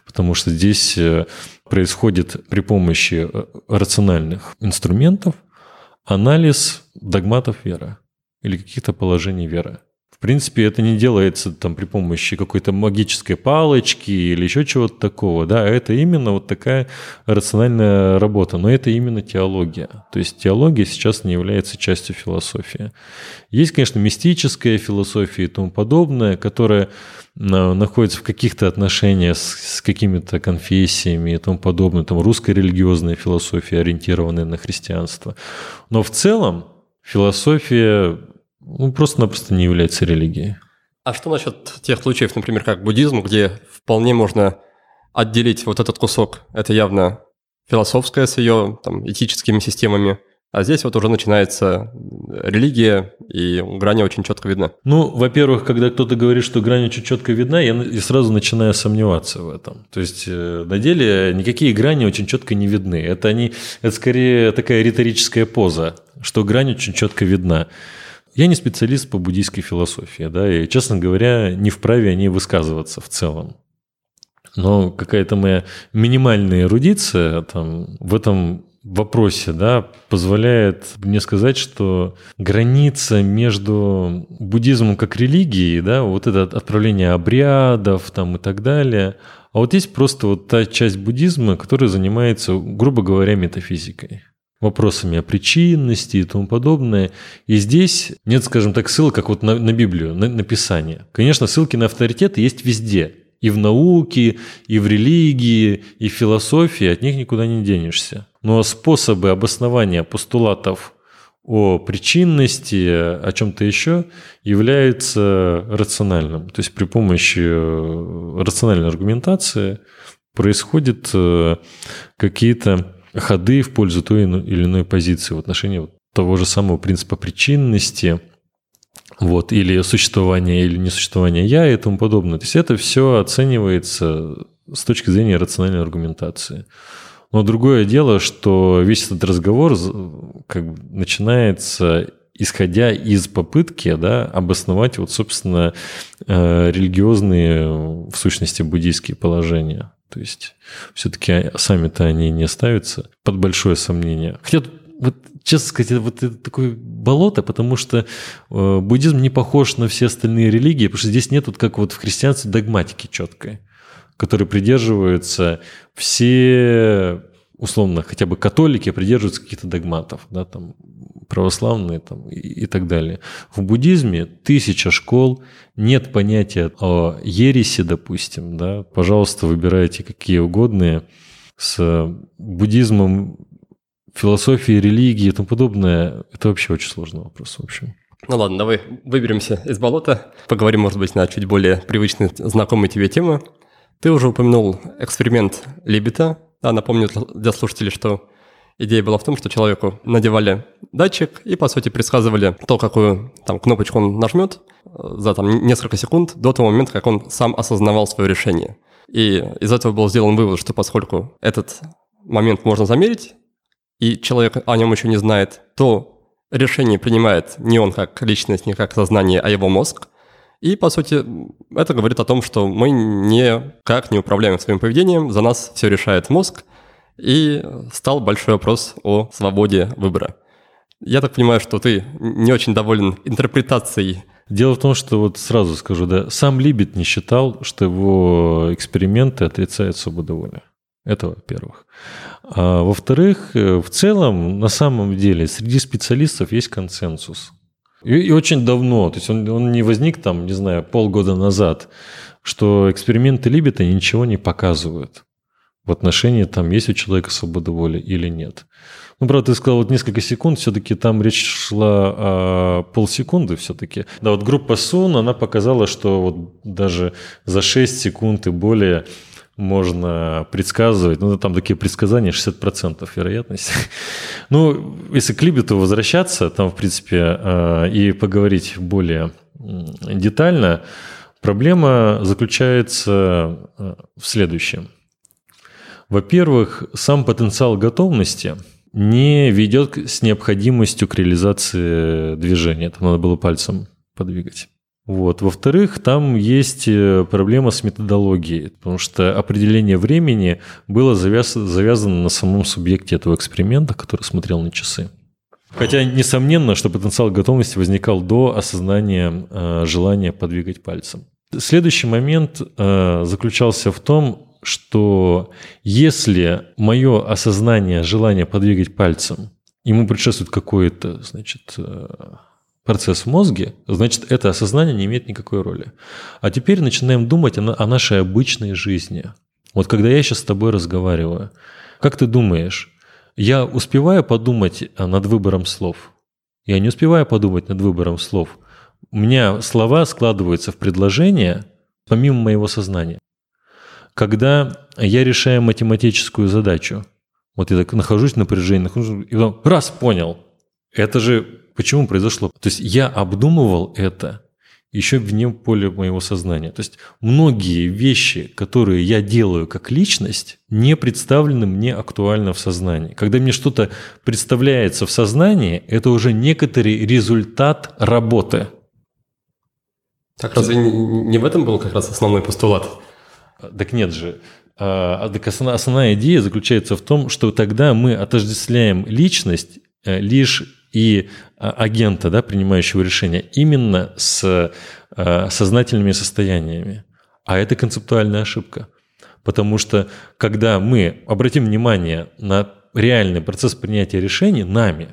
потому что здесь э, происходит при помощи э, рациональных инструментов анализ догматов веры или каких-то положений веры принципе, это не делается там при помощи какой-то магической палочки или еще чего-то такого, да, это именно вот такая рациональная работа, но это именно теология. То есть теология сейчас не является частью философии. Есть, конечно, мистическая философия и тому подобное, которая находится в каких-то отношениях с, с какими-то конфессиями и тому подобное, там русская религиозная философия, ориентированная на христианство. Но в целом философия ну, просто-напросто не является религией. А что насчет тех случаев, например, как буддизм, где вполне можно отделить вот этот кусок, это явно философская с ее там, этическими системами, а здесь вот уже начинается религия, и грань очень четко видна. Ну, во-первых, когда кто-то говорит, что грань очень четко видна, я сразу начинаю сомневаться в этом. То есть, э, на деле никакие грани очень четко не видны. Это, они, это скорее такая риторическая поза, что грань очень четко видна. Я не специалист по буддийской философии, да, и, честно говоря, не вправе о ней высказываться в целом. Но какая-то моя минимальная эрудиция там, в этом вопросе да, позволяет мне сказать, что граница между буддизмом как религией, да, вот это отправление обрядов там, и так далее, а вот есть просто вот та часть буддизма, которая занимается, грубо говоря, метафизикой вопросами о причинности и тому подобное. И здесь нет, скажем так, ссылок, как вот на, на Библию, на, на Писание. Конечно, ссылки на авторитеты есть везде. И в науке, и в религии, и в философии, от них никуда не денешься. Но способы обоснования постулатов о причинности, о чем-то еще, является рациональным. То есть при помощи э, рациональной аргументации происходят э, какие-то ходы в пользу той или иной позиции в отношении того же самого принципа причинности, вот, или существования или несуществования я и тому подобное. То есть это все оценивается с точки зрения рациональной аргументации. Но другое дело, что весь этот разговор как бы начинается исходя из попытки да, обосновать вот, собственно, э, религиозные, в сущности, буддийские положения. То есть все-таки сами-то они не ставятся под большое сомнение. Хотя вот честно сказать, вот это такое болото, потому что э, буддизм не похож на все остальные религии, потому что здесь нет вот как вот в христианстве догматики четкой, которой придерживаются все условно, хотя бы католики придерживаются каких-то догматов, да, там, православные там, и, и так далее. В буддизме тысяча школ, нет понятия о ереси, допустим, да, пожалуйста, выбирайте какие угодные. С буддизмом, философией, религией и тому подобное, это вообще очень сложный вопрос, в общем. Ну ладно, давай выберемся из болота, поговорим, может быть, на чуть более привычные, знакомые тебе темы. Ты уже упомянул эксперимент Либета. Да, напомню для слушателей, что идея была в том, что человеку надевали датчик и, по сути, предсказывали то, какую там кнопочку он нажмет э, за там несколько секунд до того момента, как он сам осознавал свое решение. И из этого был сделан вывод, что поскольку этот момент можно замерить, и человек о нем еще не знает, то решение принимает не он как личность, не как сознание, а его мозг. И, по сути, это говорит о том, что мы никак не управляем своим поведением, за нас все решает мозг, и стал большой вопрос о свободе выбора. Я так понимаю, что ты не очень доволен интерпретацией Дело в том, что вот сразу скажу, да, сам Либет не считал, что его эксперименты отрицают свободу воли. Это во-первых. А во-вторых, э, в целом, на самом деле, среди специалистов есть консенсус. И, и очень давно, то есть он, он не возник там, не знаю, полгода назад, что эксперименты Либета ничего не показывают в отношении, там, есть у человека свобода воли или нет. Ну, правда, ты сказал вот несколько секунд, все-таки там речь шла о полсекунды все-таки. Да, вот группа Сун, она показала, что вот даже за 6 секунд и более можно предсказывать, ну, там такие предсказания, 60% вероятность. *laughs* ну, если к Либету возвращаться, там, в принципе, э, и поговорить более детально, проблема заключается э, в следующем. Во-первых, сам потенциал готовности не ведет с необходимостью к реализации движения. Там надо было пальцем подвигать. Вот. Во-вторых, там есть э, проблема с методологией, потому что определение времени было завязано на самом субъекте этого эксперимента, который смотрел на часы. Хотя, несомненно, что потенциал готовности возникал до осознания э, желания подвигать пальцем. Следующий момент э, заключался в том, что если мое осознание желания подвигать пальцем, ему предшествует какое-то, значит, э, процесс в мозге, значит, это осознание не имеет никакой роли. А теперь начинаем думать о, нашей обычной жизни. Вот когда я сейчас с тобой разговариваю, как ты думаешь, я успеваю подумать э, над выбором слов? Я не успеваю подумать над выбором слов. У меня слова складываются в предложения помимо моего сознания. Когда я решаю математическую задачу, вот я так нахожусь в напряжении, нахожусь, и потом раз понял, это же Почему произошло? То есть я обдумывал это еще вне поля моего сознания. То есть многие вещи, которые я делаю как личность, не представлены мне актуально в сознании. Когда мне что-то представляется в сознании, это уже некоторый результат работы. Так разве не в этом был как раз основной постулат? Так нет же. А, так основная идея заключается в том, что тогда мы отождествляем личность э, лишь и а, агента, да, принимающего решения, именно с а, сознательными состояниями. А это концептуальная ошибка. Потому что когда мы обратим внимание на реальный процесс принятия решений нами,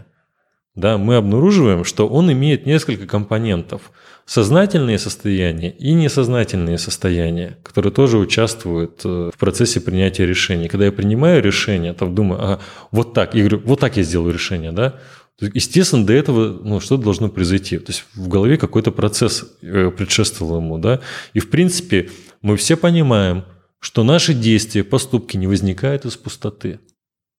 да, мы обнаруживаем, что он имеет несколько компонентов. Сознательные состояния и несознательные состояния, которые тоже участвуют э, в процессе принятия решений. Когда я принимаю решение, там думаю, ага, вот так, я говорю, вот так я сделаю решение, да, Естественно, до этого ну, что должно произойти. То есть в голове какой-то процесс э, предшествовал ему. Да? И в принципе мы все понимаем, что наши действия, поступки не возникают из пустоты.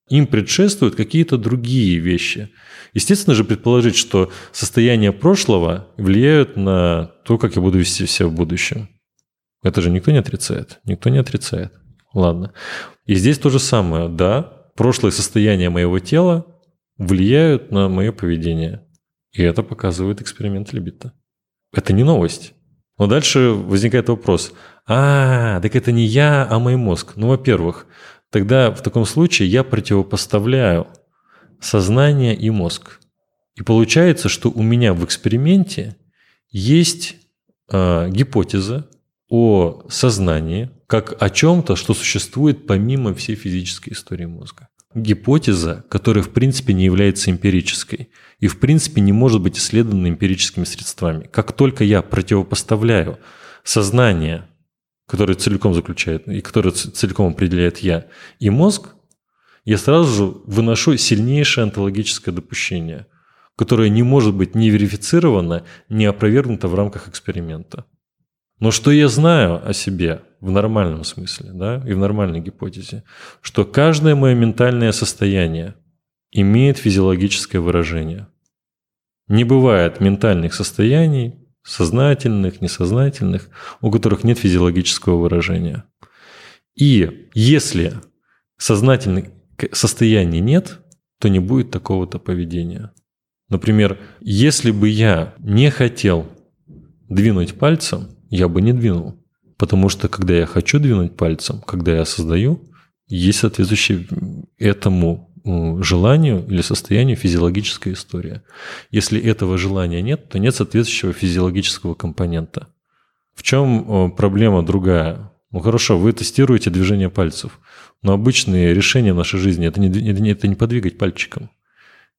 Им предшествуют какие-то другие вещи. Естественно же предположить, что состояние прошлого влияют на то, как я буду вести себя в будущем. Это же никто не отрицает. Никто не отрицает. Ладно. И здесь то же самое. Да, прошлое состояние моего тела влияют на мое поведение. И это показывает эксперимент Либита. Это не новость. Но дальше возникает вопрос. А, так это не я, а мой мозг. Ну, во-первых, тогда в таком случае я противопоставляю сознание и мозг. И получается, что у меня в эксперименте есть э, гипотеза о сознании как о чем-то, что существует помимо всей физической истории мозга. Гипотеза, которая в принципе не является эмпирической и в принципе не может быть исследована эмпирическими средствами. Как только я противопоставляю сознание, которое целиком заключает и которое целиком определяет я, и мозг, я сразу же выношу сильнейшее онтологическое допущение, которое не может быть ни верифицировано, ни опровергнуто в рамках эксперимента. Но что я знаю о себе в нормальном смысле, да, и в нормальной гипотезе, что каждое мое ментальное состояние имеет физиологическое выражение. Не бывает ментальных состояний, сознательных, несознательных, у которых нет физиологического выражения. И если сознательных состояний нет, то не будет такого-то поведения. Например, если бы я не хотел двинуть пальцем, я бы не двинул. Потому что когда я хочу двинуть пальцем, когда я создаю, есть соответствующая этому желанию или состоянию физиологическая история. Если этого желания нет, то нет соответствующего физиологического компонента. В чем проблема другая? Ну хорошо, вы тестируете движение пальцев, но обычные решения в нашей жизни это не, это не подвигать пальчиком.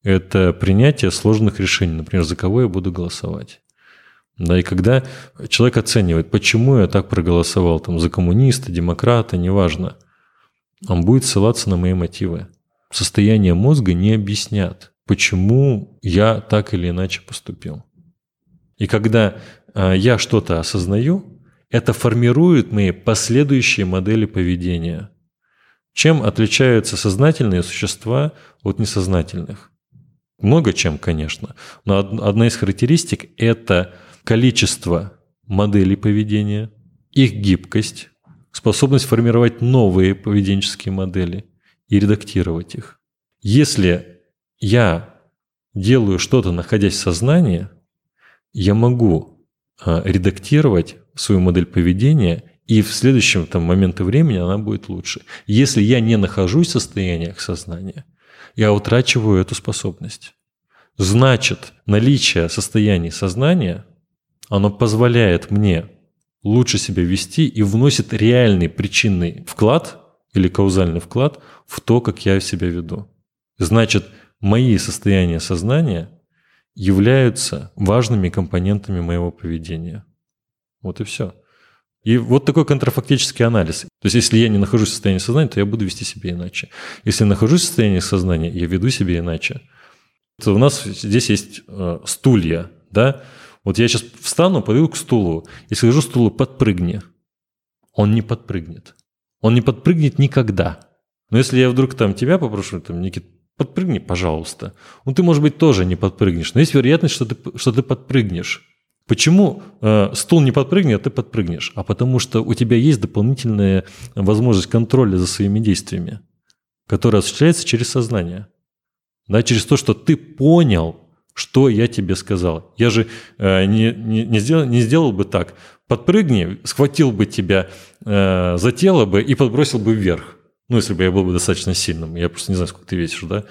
Это принятие сложных решений, например, за кого я буду голосовать. Да, и когда человек оценивает, почему я так проголосовал, там, за коммуниста, демократа, неважно, он будет ссылаться на мои мотивы. Состояние мозга не объяснят, почему я так или иначе поступил. И когда э, я что-то осознаю, это формирует мои последующие модели поведения. Чем отличаются сознательные существа от несознательных? Много чем, конечно, но одна из характеристик – это количество моделей поведения, их гибкость, способность формировать новые поведенческие модели и редактировать их. Если я делаю что-то, находясь в сознании, я могу а, редактировать свою модель поведения, и в следующем там, моменте времени она будет лучше. Если я не нахожусь в состояниях сознания, я утрачиваю эту способность. Значит, наличие состояний сознания оно позволяет мне лучше себя вести и вносит реальный причинный вклад или каузальный вклад в то, как я себя веду. Значит, мои состояния сознания являются важными компонентами моего поведения. Вот и все. И вот такой контрафактический анализ. То есть, если я не нахожусь в состоянии сознания, то я буду вести себя иначе. Если я нахожусь в состоянии сознания, я веду себя иначе. То у нас здесь есть э, стулья, да, вот я сейчас встану, подойду к стулу и скажу стулу «подпрыгни». Он не подпрыгнет. Он не подпрыгнет никогда. Но если я вдруг там тебя попрошу, там, Никит, подпрыгни, пожалуйста. Ну, ты, может быть, тоже не подпрыгнешь. Но есть вероятность, что ты, что ты подпрыгнешь. Почему э, стул не подпрыгнет, а ты подпрыгнешь? А потому что у тебя есть дополнительная возможность контроля за своими действиями, которая осуществляется через сознание. Да, через то, что ты понял, что я тебе сказал. Я же э, не, не, не, сделал, не сделал бы так. Подпрыгни, схватил бы тебя э, за тело бы и подбросил бы вверх. Ну, если бы я был бы достаточно сильным. Я просто не знаю, сколько ты весишь, да?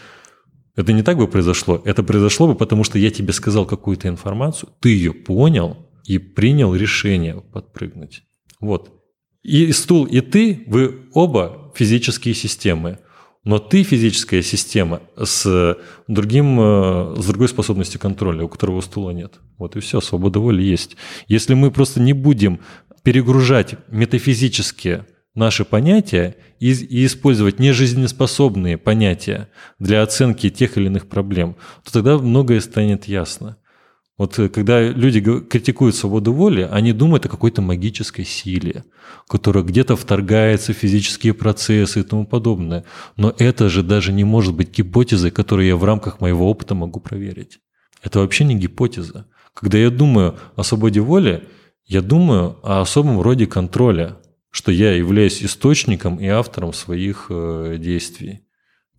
Это не так бы произошло. Это произошло бы, потому что я тебе сказал какую-то информацию, ты ее понял и принял решение подпрыгнуть. Вот. И стул, и ты, вы оба физические системы но ты физическая система с, другим, э, с другой способностью контроля, у которого стула нет. Вот и все, свобода воли есть. Если мы просто не будем перегружать метафизические наши понятия и, и использовать нежизнеспособные понятия для оценки тех или иных проблем, то тогда многое станет ясно. Вот э, когда люди критикуют свободу воли, они думают о какой-то магической силе, которая где-то вторгается в физические процессы и тому подобное. Но это же даже не может быть гипотезой, которую я в рамках моего опыта могу проверить. Это вообще не гипотеза. Когда я думаю о свободе воли, я думаю о особом роде контроля, что я являюсь источником и автором своих э, действий,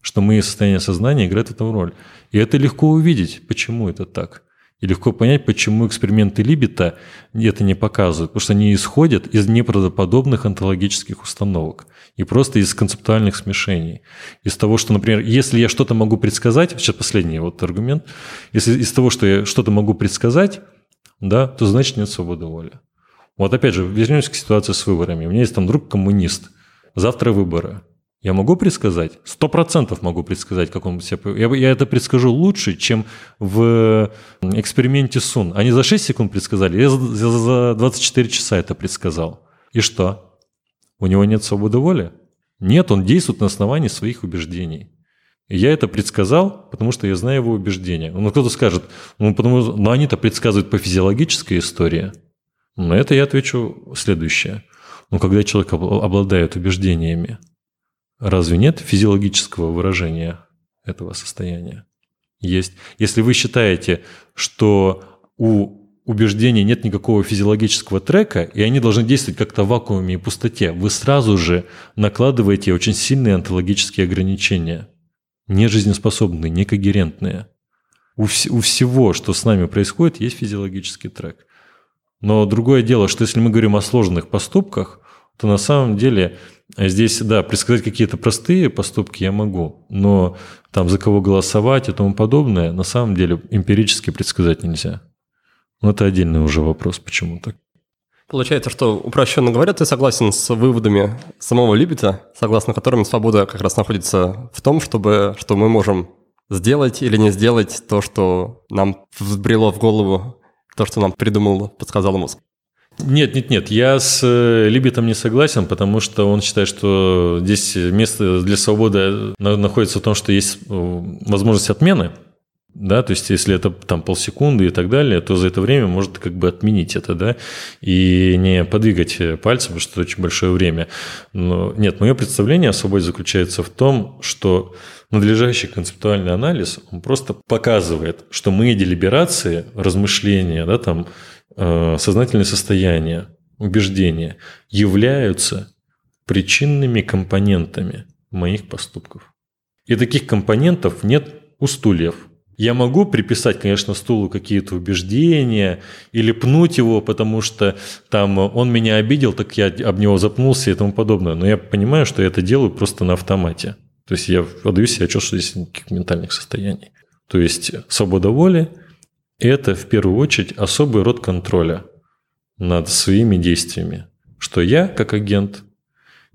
что мои состояния сознания играют в этом роль. И это легко увидеть, почему это так. И легко понять, почему эксперименты Либета это не показывают, потому что они исходят из неправдоподобных онтологических установок и просто из концептуальных смешений. Из того, что, например, если я что-то могу предсказать, сейчас последний вот аргумент, если из того, что я что-то могу предсказать, да, то значит нет свободы воли. Вот опять же, вернемся к ситуации с выборами. У меня есть там друг коммунист, завтра выборы. Я могу предсказать? Сто процентов могу предсказать, как он себя... Я, я это предскажу лучше, чем в эксперименте Сун. Они за 6 секунд предсказали, я за, за 24 часа это предсказал. И что? У него нет свободы воли? Нет, он действует на основании своих убеждений. Я это предсказал, потому что я знаю его убеждения. Ну, кто-то скажет, ну, потому что ну, они-то предсказывают по физиологической истории. На это я отвечу следующее. Ну, когда человек обладает убеждениями, Разве нет физиологического выражения этого состояния? Есть. Если вы считаете, что у убеждений нет никакого физиологического трека, и они должны действовать как-то в вакууме и пустоте, вы сразу же накладываете очень сильные онтологические ограничения, не жизнеспособные, не когерентные. У, вс- у всего, что с нами происходит, есть физиологический трек. Но другое дело, что если мы говорим о сложных поступках, то на самом деле здесь, да, предсказать какие-то простые поступки я могу, но там за кого голосовать и тому подобное, на самом деле эмпирически предсказать нельзя. Но это отдельный уже вопрос, почему так. Получается, что, упрощенно говоря, ты согласен с выводами самого Либета, согласно которым свобода как раз находится в том, чтобы, что мы можем сделать или не сделать то, что нам взбрело в голову, то, что нам придумал, подсказал мозг. Нет, нет, нет, я с э, Либетом не согласен, потому что он считает, что здесь место для свободы находится в том, что есть э, возможность отмены, да, то есть если это там полсекунды и так далее, то за это время может как бы отменить это, да, и не подвигать пальцем, потому что это очень большое время. Но нет, мое представление о свободе заключается в том, что надлежащий концептуальный анализ, он просто показывает, что мы делиберации, размышления, да, там, Э, сознательные состояния, убеждения являются причинными компонентами моих поступков. И таких компонентов нет у стульев. Я могу приписать, конечно, стулу какие-то убеждения или пнуть его, потому что там он меня обидел, так я об него запнулся и тому подобное. Но я понимаю, что я это делаю просто на автомате. То есть я отдаю себе отчет, что здесь никаких ментальных состояний. То есть свобода воли – это в первую очередь особый род контроля над своими действиями, что я, как агент,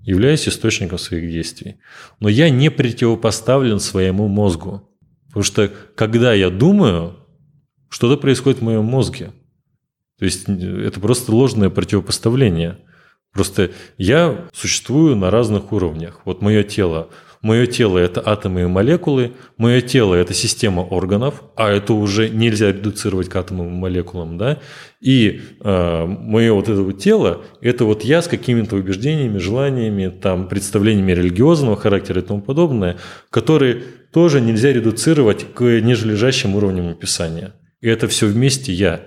являюсь источником своих действий. Но я не противопоставлен своему мозгу. Потому что когда я думаю, что-то происходит в моем мозге. То есть это просто ложное противопоставление. Просто я существую на разных уровнях. Вот мое тело Мое тело – это атомы и молекулы, мое тело – это система органов, а это уже нельзя редуцировать к атомам и молекулам, да, и э, мое вот это вот тело – это вот я с какими-то убеждениями, желаниями, там, представлениями религиозного характера и тому подобное, которые тоже нельзя редуцировать к нижележащим уровням описания. И это все вместе я.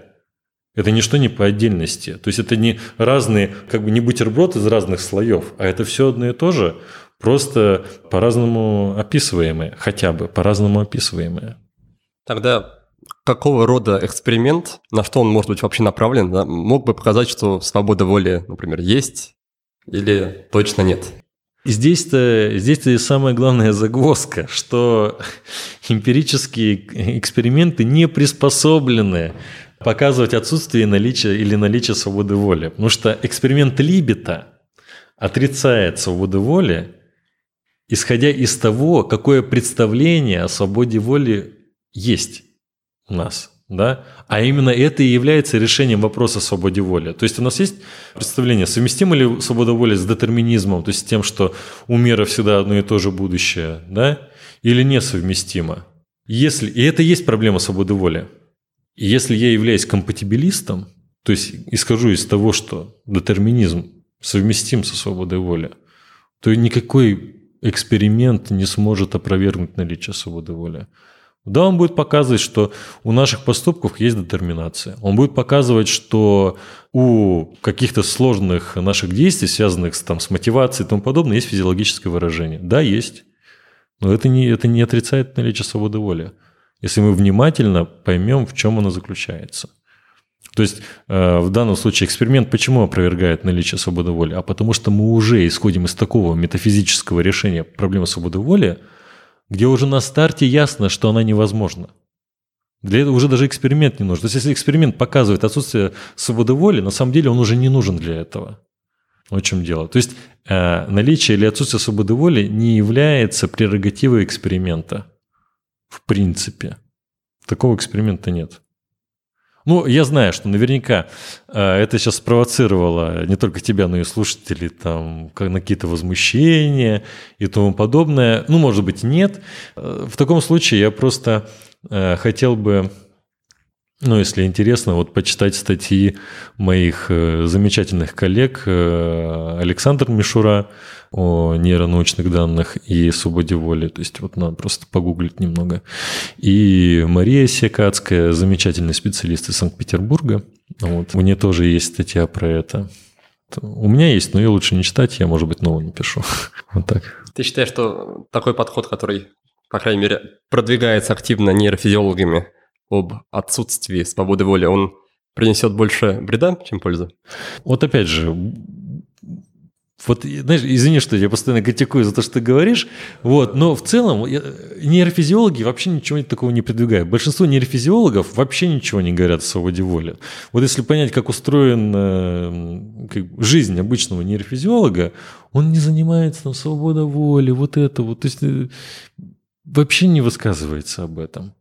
Это ничто не по отдельности. То есть это не разные, как бы не бутерброд из разных слоев, а это все одно и то же – просто по-разному описываемые, хотя бы по-разному описываемые. Тогда какого рода эксперимент, на что он может быть вообще направлен, да, мог бы показать, что свобода воли, например, есть или точно нет? Здесь-то здесь -то самая главная загвоздка, что эмпирические эксперименты не приспособлены показывать отсутствие наличия или наличие свободы воли. Потому что эксперимент Либета отрицает свободу воли исходя из того, какое представление о свободе воли есть у нас. Да? А именно это и является решением вопроса о свободе воли. То есть у нас есть представление, совместима ли свобода воли с детерминизмом, то есть с тем, что у мира всегда одно и то же будущее, да? или несовместимо. Если, и это есть проблема свободы воли. И если я являюсь компатибилистом, то есть исхожу из того, что детерминизм совместим со свободой воли, то никакой эксперимент не сможет опровергнуть наличие свободы воли. Да, он будет показывать, что у наших поступков есть детерминация. Он будет показывать, что у каких-то сложных наших действий, связанных с, там, с мотивацией и тому подобное, есть физиологическое выражение. Да, есть. Но это не, это не отрицает наличие свободы воли. Если мы внимательно поймем, в чем она заключается – то есть э, в данном случае эксперимент почему опровергает наличие свободы воли? А потому что мы уже исходим из такого метафизического решения проблемы свободы воли, где уже на старте ясно, что она невозможна. Для этого уже даже эксперимент не нужен. То есть если эксперимент показывает отсутствие свободы воли, на самом деле он уже не нужен для этого. В чем дело? То есть э, наличие или отсутствие свободы воли не является прерогативой эксперимента. В принципе. Такого эксперимента нет. Ну, я знаю, что наверняка э, это сейчас спровоцировало не только тебя, но и слушателей там на какие-то возмущения и тому подобное. Ну, может быть, нет. Э, в таком случае я просто э, хотел бы ну, если интересно, вот почитать статьи моих э, замечательных коллег э, Александр Мишура о нейронаучных данных и свободе воли. То есть вот надо просто погуглить немного. И Мария Секацкая, замечательный специалист из Санкт-Петербурга. Вот. У нее тоже есть статья про это. У меня есть, но ее лучше не читать, я, может быть, новую напишу. *laughs* Вот так. Ты считаешь, что такой подход, который, по крайней мере, продвигается активно нейрофизиологами, об отсутствии свободы воли, он принесет больше вреда, чем пользы? Вот опять же, вот, знаешь, извини, что я постоянно критикую за то, что ты говоришь, вот, но в целом нейрофизиологи вообще ничего такого не продвигают. Большинство нейрофизиологов вообще ничего не говорят о свободе воли. Вот если понять, как устроена как, жизнь обычного нейрофизиолога, он не занимается там свободой воли, вот это вот, то есть э, вообще не высказывается об этом.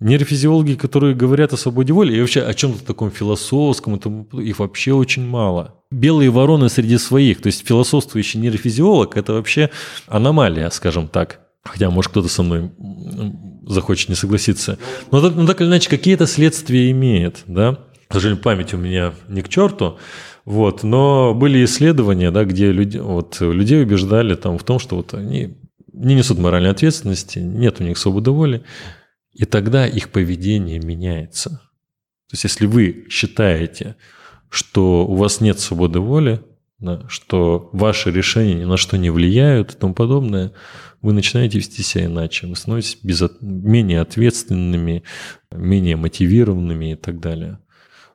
Нейрофизиологи, которые говорят о свободе воли, и вообще о чем-то таком философском, их вообще очень мало. Белые вороны среди своих, то есть философствующий нейрофизиолог – это вообще аномалия, скажем так. Хотя, может, кто-то со мной захочет не согласиться. Но так, ну, так или иначе, какие-то следствия имеет, да. К сожалению, память у меня не к черту. Вот, но были исследования, да, где люди, вот, людей убеждали там, в том, что вот они не несут моральной ответственности, нет у них свободы воли. И тогда их поведение меняется. То есть если вы считаете, что у вас нет свободы воли, да, что ваши решения ни на что не влияют и тому подобное, вы начинаете вести себя иначе, вы становитесь безот... менее ответственными, менее мотивированными и так далее.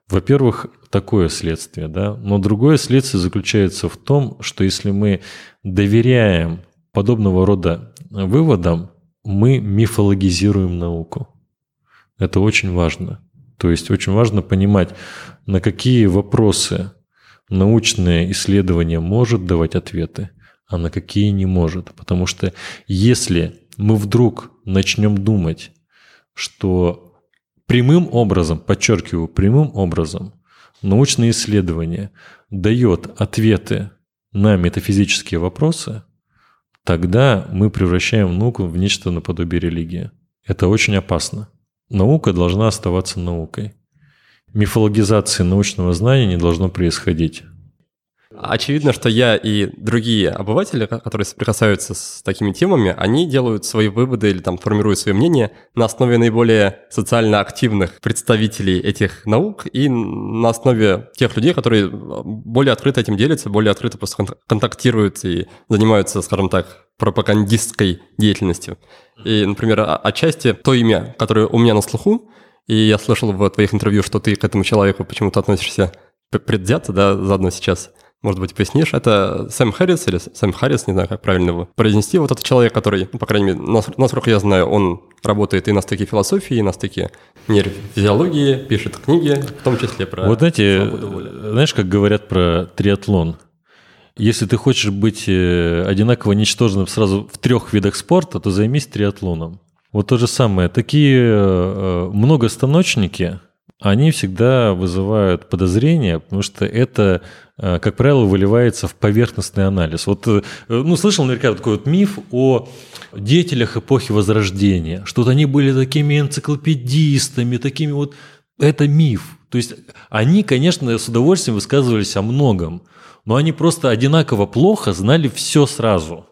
Во-первых, такое следствие, да, но другое следствие заключается в том, что если мы доверяем подобного рода выводам, мы мифологизируем науку. Это очень важно. То есть очень важно понимать, на какие вопросы научное исследование может давать ответы, а на какие не может. Потому что если мы вдруг начнем думать, что прямым образом, подчеркиваю, прямым образом, научное исследование дает ответы на метафизические вопросы, тогда мы превращаем науку в нечто наподобие религии. Это очень опасно. Наука должна оставаться наукой. Мифологизации научного знания не должно происходить. Очевидно, что я и другие обыватели, которые соприкасаются с такими темами, они делают свои выводы или там формируют свое мнение на основе наиболее социально активных представителей этих наук и на основе тех людей, которые более открыто этим делятся, более открыто просто контактируют и занимаются, скажем так, пропагандистской деятельностью. И, например, отчасти то имя, которое у меня на слуху, и я слышал в твоих интервью, что ты к этому человеку почему-то относишься предвзято, да, заодно сейчас – может быть, пояснишь, это Сэм Харрис или Сэм Харрис, не знаю, как правильно его произнести. Вот этот человек, который, ну, по крайней мере, насколько я знаю, он работает и на стыке философии, и на стыке нейрофизиологии, пишет книги, в том числе про Вот знаете, знаешь, как говорят про триатлон? Если ты хочешь быть э, одинаково ничтожным сразу в трех видах спорта, то займись триатлоном. Вот то же самое. Такие э, э, многостаночники, они всегда вызывают подозрения, потому что это, э, как правило, выливается в поверхностный анализ. Вот, э, ну, слышал наверняка такой вот миф о деятелях эпохи Возрождения, что вот они были такими энциклопедистами, такими вот... Это миф. То есть они, конечно, с удовольствием высказывались о многом, но они просто одинаково плохо знали все сразу.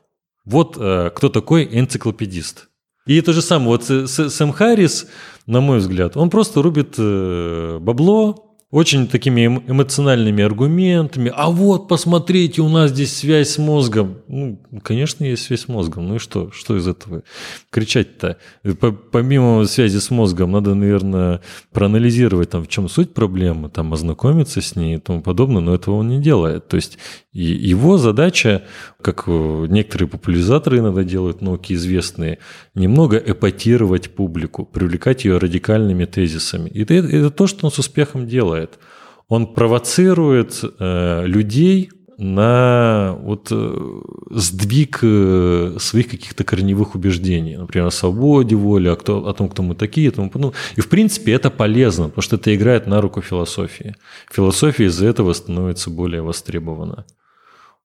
Вот э, кто такой энциклопедист. И то же самое, вот Сэм Харрис, на мой взгляд, он просто рубит э, бабло, очень такими эмоциональными аргументами. А вот, посмотрите, у нас здесь связь с мозгом. Ну, конечно, есть связь с мозгом. Ну и что? Что из этого кричать-то? Помимо связи с мозгом, надо, наверное, проанализировать, там, в чем суть проблемы, там, ознакомиться с ней и тому подобное, но этого он не делает. То есть его задача, как некоторые популяризаторы иногда делают, науки известные, немного эпатировать публику, привлекать ее радикальными тезисами. И это, это то, что он с успехом делает. Он провоцирует э, людей на вот э, сдвиг э, своих каких-то корневых убеждений, например, о свободе воли, о, кто, о том, кто мы такие, тому подобное. И в принципе это полезно, потому что это играет на руку философии. Философия из-за этого становится более востребована.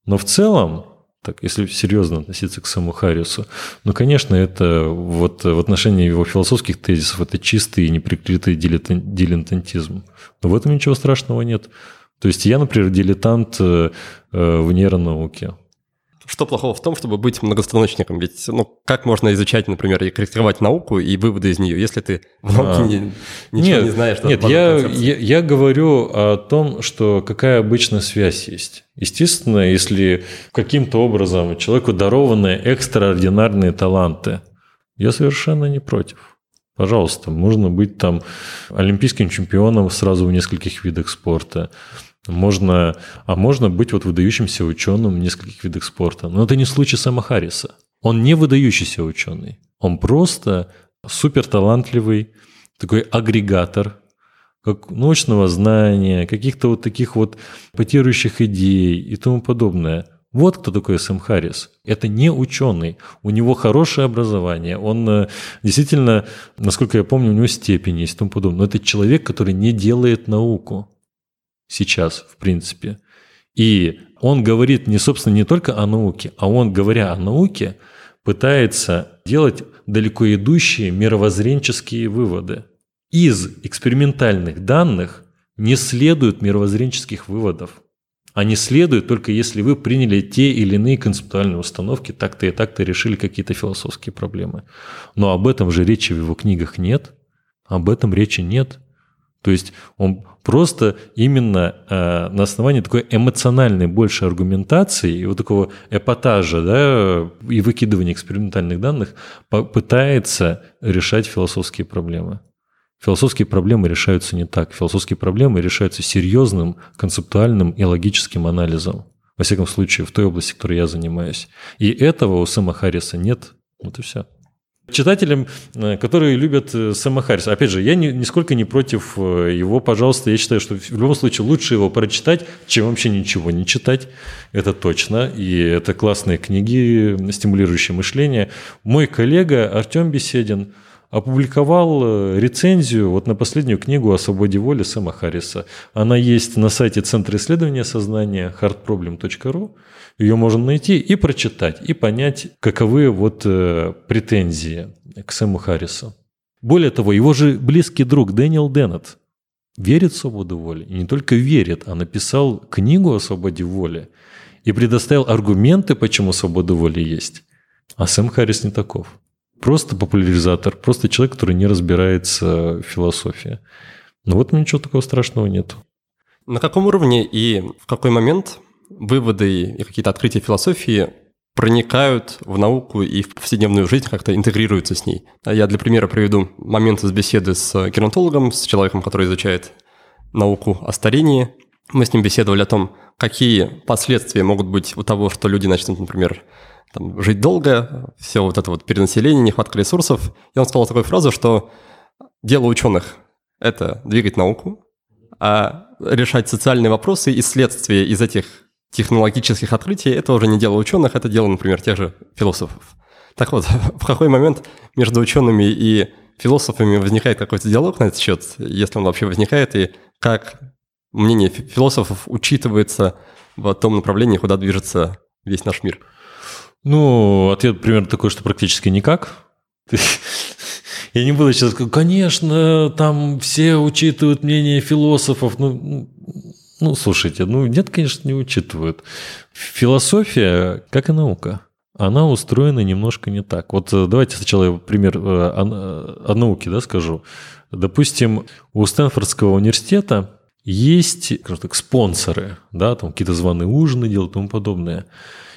Но в целом, так, если серьезно относиться к самому Харрису, ну, конечно, это вот в отношении его философских тезисов это чистый и неприкрытый дилетантизм. Но в этом ничего страшного нет. То есть я, например, дилетант э, э, в нейронауке. Что плохого в том, чтобы быть многостаночником? Ведь ну, как можно изучать, например, и корректировать науку и выводы из нее, если ты в науке а. не, ничего нет, не знаешь? Нет, я, я, я говорю о том, что какая обычная связь есть. Естественно, если каким-то образом человеку дарованы экстраординарные таланты, я совершенно не против. Пожалуйста, можно быть там олимпийским чемпионом сразу в нескольких видах спорта. Можно, а можно быть вот выдающимся ученым в нескольких видах спорта. Но это не случай Сэма Харриса. Он не выдающийся ученый. Он просто супер талантливый такой агрегатор как научного знания, каких-то вот таких вот потирующих идей и тому подобное – вот кто такой Сэм Харрис. Это не ученый. У него хорошее образование. Он э, действительно, насколько я помню, у него степень есть и тому подобное. Но это человек, который не делает науку сейчас, в принципе. И он говорит не, собственно, не только о науке, а он, говоря о науке, пытается делать далеко идущие мировоззренческие выводы. Из экспериментальных данных не следует мировоззренческих выводов. Они следуют только если вы приняли те или иные концептуальные установки, так-то и так-то решили какие-то философские проблемы. Но об этом же речи в его книгах нет. Об этом речи нет. То есть он просто именно э, на основании такой эмоциональной больше аргументации и вот такого эпатажа да, и выкидывания экспериментальных данных пытается решать философские проблемы. Философские проблемы решаются не так. Философские проблемы решаются серьезным, концептуальным и логическим анализом. Во всяком случае, в той области, которой я занимаюсь. И этого у Сэма Харриса нет. Вот и все. Читателям, э, которые любят э, Сэма Харриса, опять же, я ни, нисколько не против э, его, пожалуйста, я считаю, что в любом случае лучше его прочитать, чем вообще ничего не читать, это точно, и это классные книги, стимулирующие мышление. Мой коллега Артем Беседин – опубликовал э, рецензию вот на последнюю книгу о свободе воли Сэма Харриса. Она есть на сайте Центра исследования сознания hardproblem.ru. Ее можно найти и прочитать, и понять, каковы вот э, претензии к Сэму Харрису. Более того, его же близкий друг Дэниел Деннет верит в свободу воли. И не только верит, а написал книгу о свободе воли и предоставил аргументы, почему свобода воли есть. А Сэм Харрис не таков. Просто популяризатор, просто человек, который не разбирается в философии. Но вот ничего такого страшного нет. На каком уровне и в какой момент выводы и какие-то открытия философии проникают в науку и в повседневную жизнь, как-то интегрируются с ней. Я для примера приведу момент из беседы с геронтологом, с человеком, который изучает науку о старении. Мы с ним беседовали о том, какие последствия могут быть у того, что люди начнут, например, там, жить долго, все вот это вот перенаселение, нехватка ресурсов. И он сказал такую фразу, что дело ученых – это двигать науку, а решать социальные вопросы и следствия из этих технологических открытий – это уже не дело ученых, это дело, например, тех же философов. Так вот, *laughs* в какой момент между учеными и философами возникает какой-то диалог на этот счет, если он вообще возникает, и как мнение философов учитывается в том направлении, куда движется весь наш мир? Ну, ответ примерно такой, что практически никак. Я не буду сейчас конечно, там все учитывают мнение философов. Ну, ну, слушайте, ну нет, конечно, не учитывают. Философия, как и наука, она устроена немножко не так. Вот э, давайте сначала я пример э, о, о науке да, скажу. Допустим, у Стэнфордского университета есть, скажем так, спонсоры, да, там какие-то званые ужины делают и тому подобное.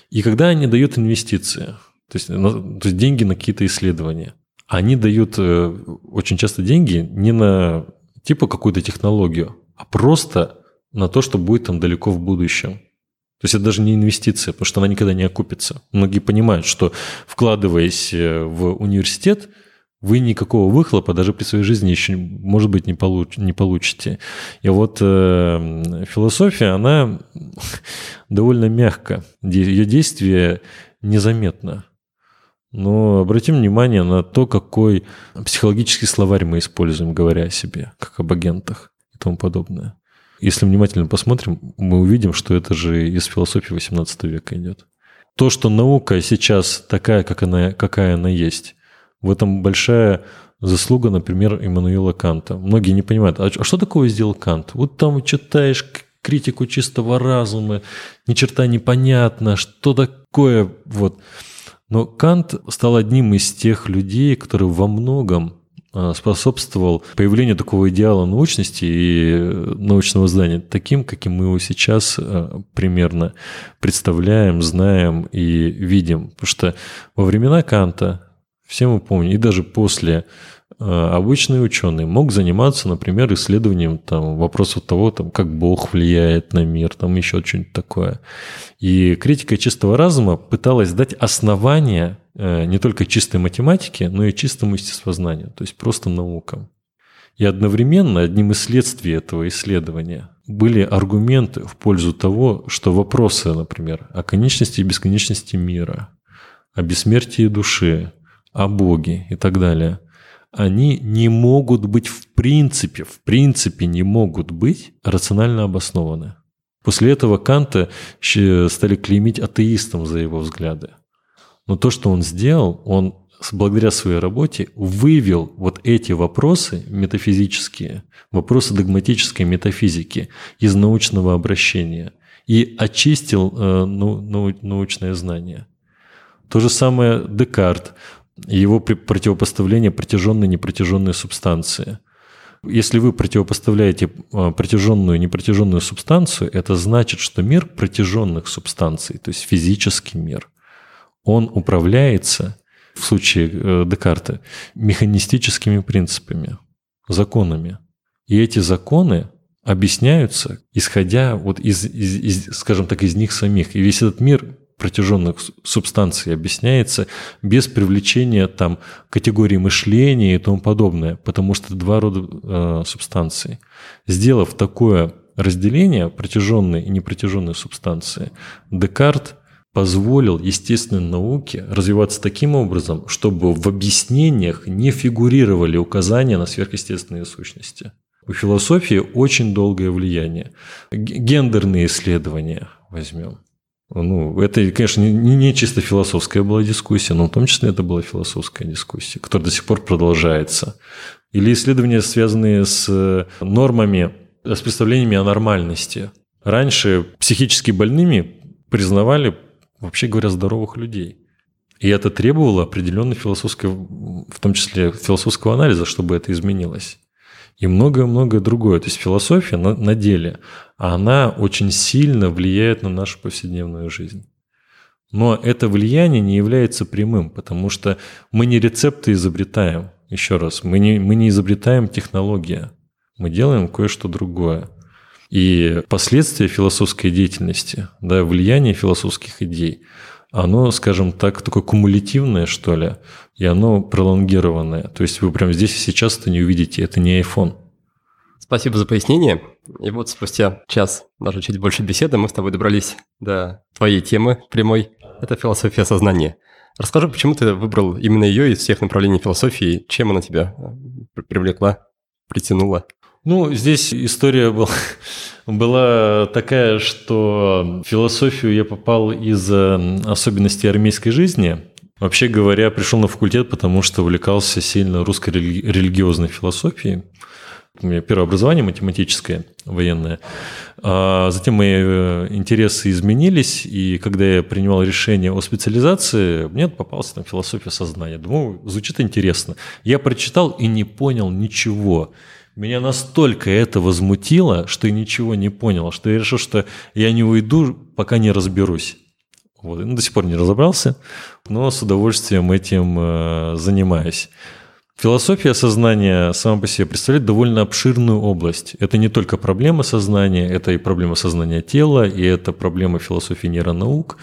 И когда они дают инвестиции, то есть, то есть деньги на какие-то исследования, они дают э, очень часто деньги не на типа какую-то технологию, а просто на то, что будет там далеко в будущем. То есть это даже не инвестиция, потому что она никогда не окупится. Многие понимают, что вкладываясь э, в университет, вы никакого выхлопа даже при своей жизни еще, может быть, не, получ, не получите. И вот э, философия, она *laughs* довольно мягко, ее действие незаметно. Но обратим внимание на то, какой психологический словарь мы используем, говоря о себе, как об агентах и тому подобное. Если внимательно посмотрим, мы увидим, что это же из философии 18 века идет. То, что наука сейчас такая, как она, какая она есть, в этом большая заслуга, например, Иммануила Канта. Многие не понимают, а что такое сделал Кант? Вот там читаешь критику чистого разума, ни черта непонятно, что такое вот. Но Кант стал одним из тех людей, который во многом а, способствовал появлению такого идеала научности и э, научного знания таким, каким мы его сейчас э, примерно представляем, знаем и видим. Потому что во времена Канта все мы помним, и даже после э, обычный ученый мог заниматься, например, исследованием там, вопросов того, там, как Бог влияет на мир, там еще что-нибудь такое. И критика чистого разума пыталась дать основания э, не только чистой математике, но и чистому естествознанию, то есть просто наукам. И одновременно одним из следствий этого исследования были аргументы в пользу того, что вопросы, например, о конечности и бесконечности мира, о бессмертии души, о Боге и так далее, они не могут быть в принципе, в принципе не могут быть рационально обоснованы. После этого Канта стали клеймить атеистом за его взгляды. Но то, что он сделал, он благодаря своей работе вывел вот эти вопросы метафизические, вопросы догматической метафизики из научного обращения и очистил э, ну, научное знание. То же самое Декарт его противопоставление протяженной непротяженной субстанции. Если вы противопоставляете а, протяженную и непротяженную субстанцию, это значит, что мир протяженных субстанций, то есть физический мир, он управляется, в случае э, Декарта, механистическими принципами, законами. И эти законы объясняются, исходя вот из, из, из, скажем так, из них самих. И весь этот мир протяженных субстанций объясняется без привлечения там категории мышления и тому подобное, потому что два рода э, субстанций. Сделав такое разделение протяженной и непротяженной субстанции, Декарт позволил естественной науке развиваться таким образом, чтобы в объяснениях не фигурировали указания на сверхъестественные сущности. У философии очень долгое влияние. Гендерные исследования возьмем. Ну, это, конечно, не, не чисто философская была дискуссия, но в том числе это была философская дискуссия, которая до сих пор продолжается. Или исследования, связанные с э, нормами, с представлениями о нормальности. Раньше психически больными признавали, вообще говоря, здоровых людей. И это требовало определенной философской, в том числе философского анализа, чтобы это изменилось и многое-многое другое. То есть философия на, на деле, она очень сильно влияет на нашу повседневную жизнь. Но это влияние не является прямым, потому что мы не рецепты изобретаем. Еще раз, мы не, мы не изобретаем технология, мы делаем кое-что другое. И последствия философской деятельности, да, влияние философских идей, оно, скажем так, такое кумулятивное, что ли, и оно пролонгированное. То есть вы прямо здесь и сейчас это не увидите, это не iPhone. Спасибо за пояснение. И вот спустя час, даже чуть больше беседы, мы с тобой добрались до твоей темы прямой. Это философия сознания. Расскажи, почему ты выбрал именно ее из всех направлений философии, чем она тебя э, привлекла, притянула? Ну, здесь история была, *laughs* была такая, что в философию я попал из э, особенностей армейской жизни. Вообще говоря, пришел на факультет, потому что увлекался сильно русской религиозной философией. У меня первое образование математическое, военное. А затем мои э, интересы изменились, и когда я принимал решение о специализации, мне попался там философия сознания. Думаю, звучит интересно. Я прочитал и не понял ничего. Меня настолько это возмутило, что я ничего не понял, что я решил, что я не уйду, пока не разберусь. Вот. Ну, до сих пор не разобрался, но с удовольствием этим э, занимаюсь. Философия сознания сама по себе представляет довольно обширную область. Это не только проблема сознания, это и проблема сознания тела, и это проблема философии нейронаук.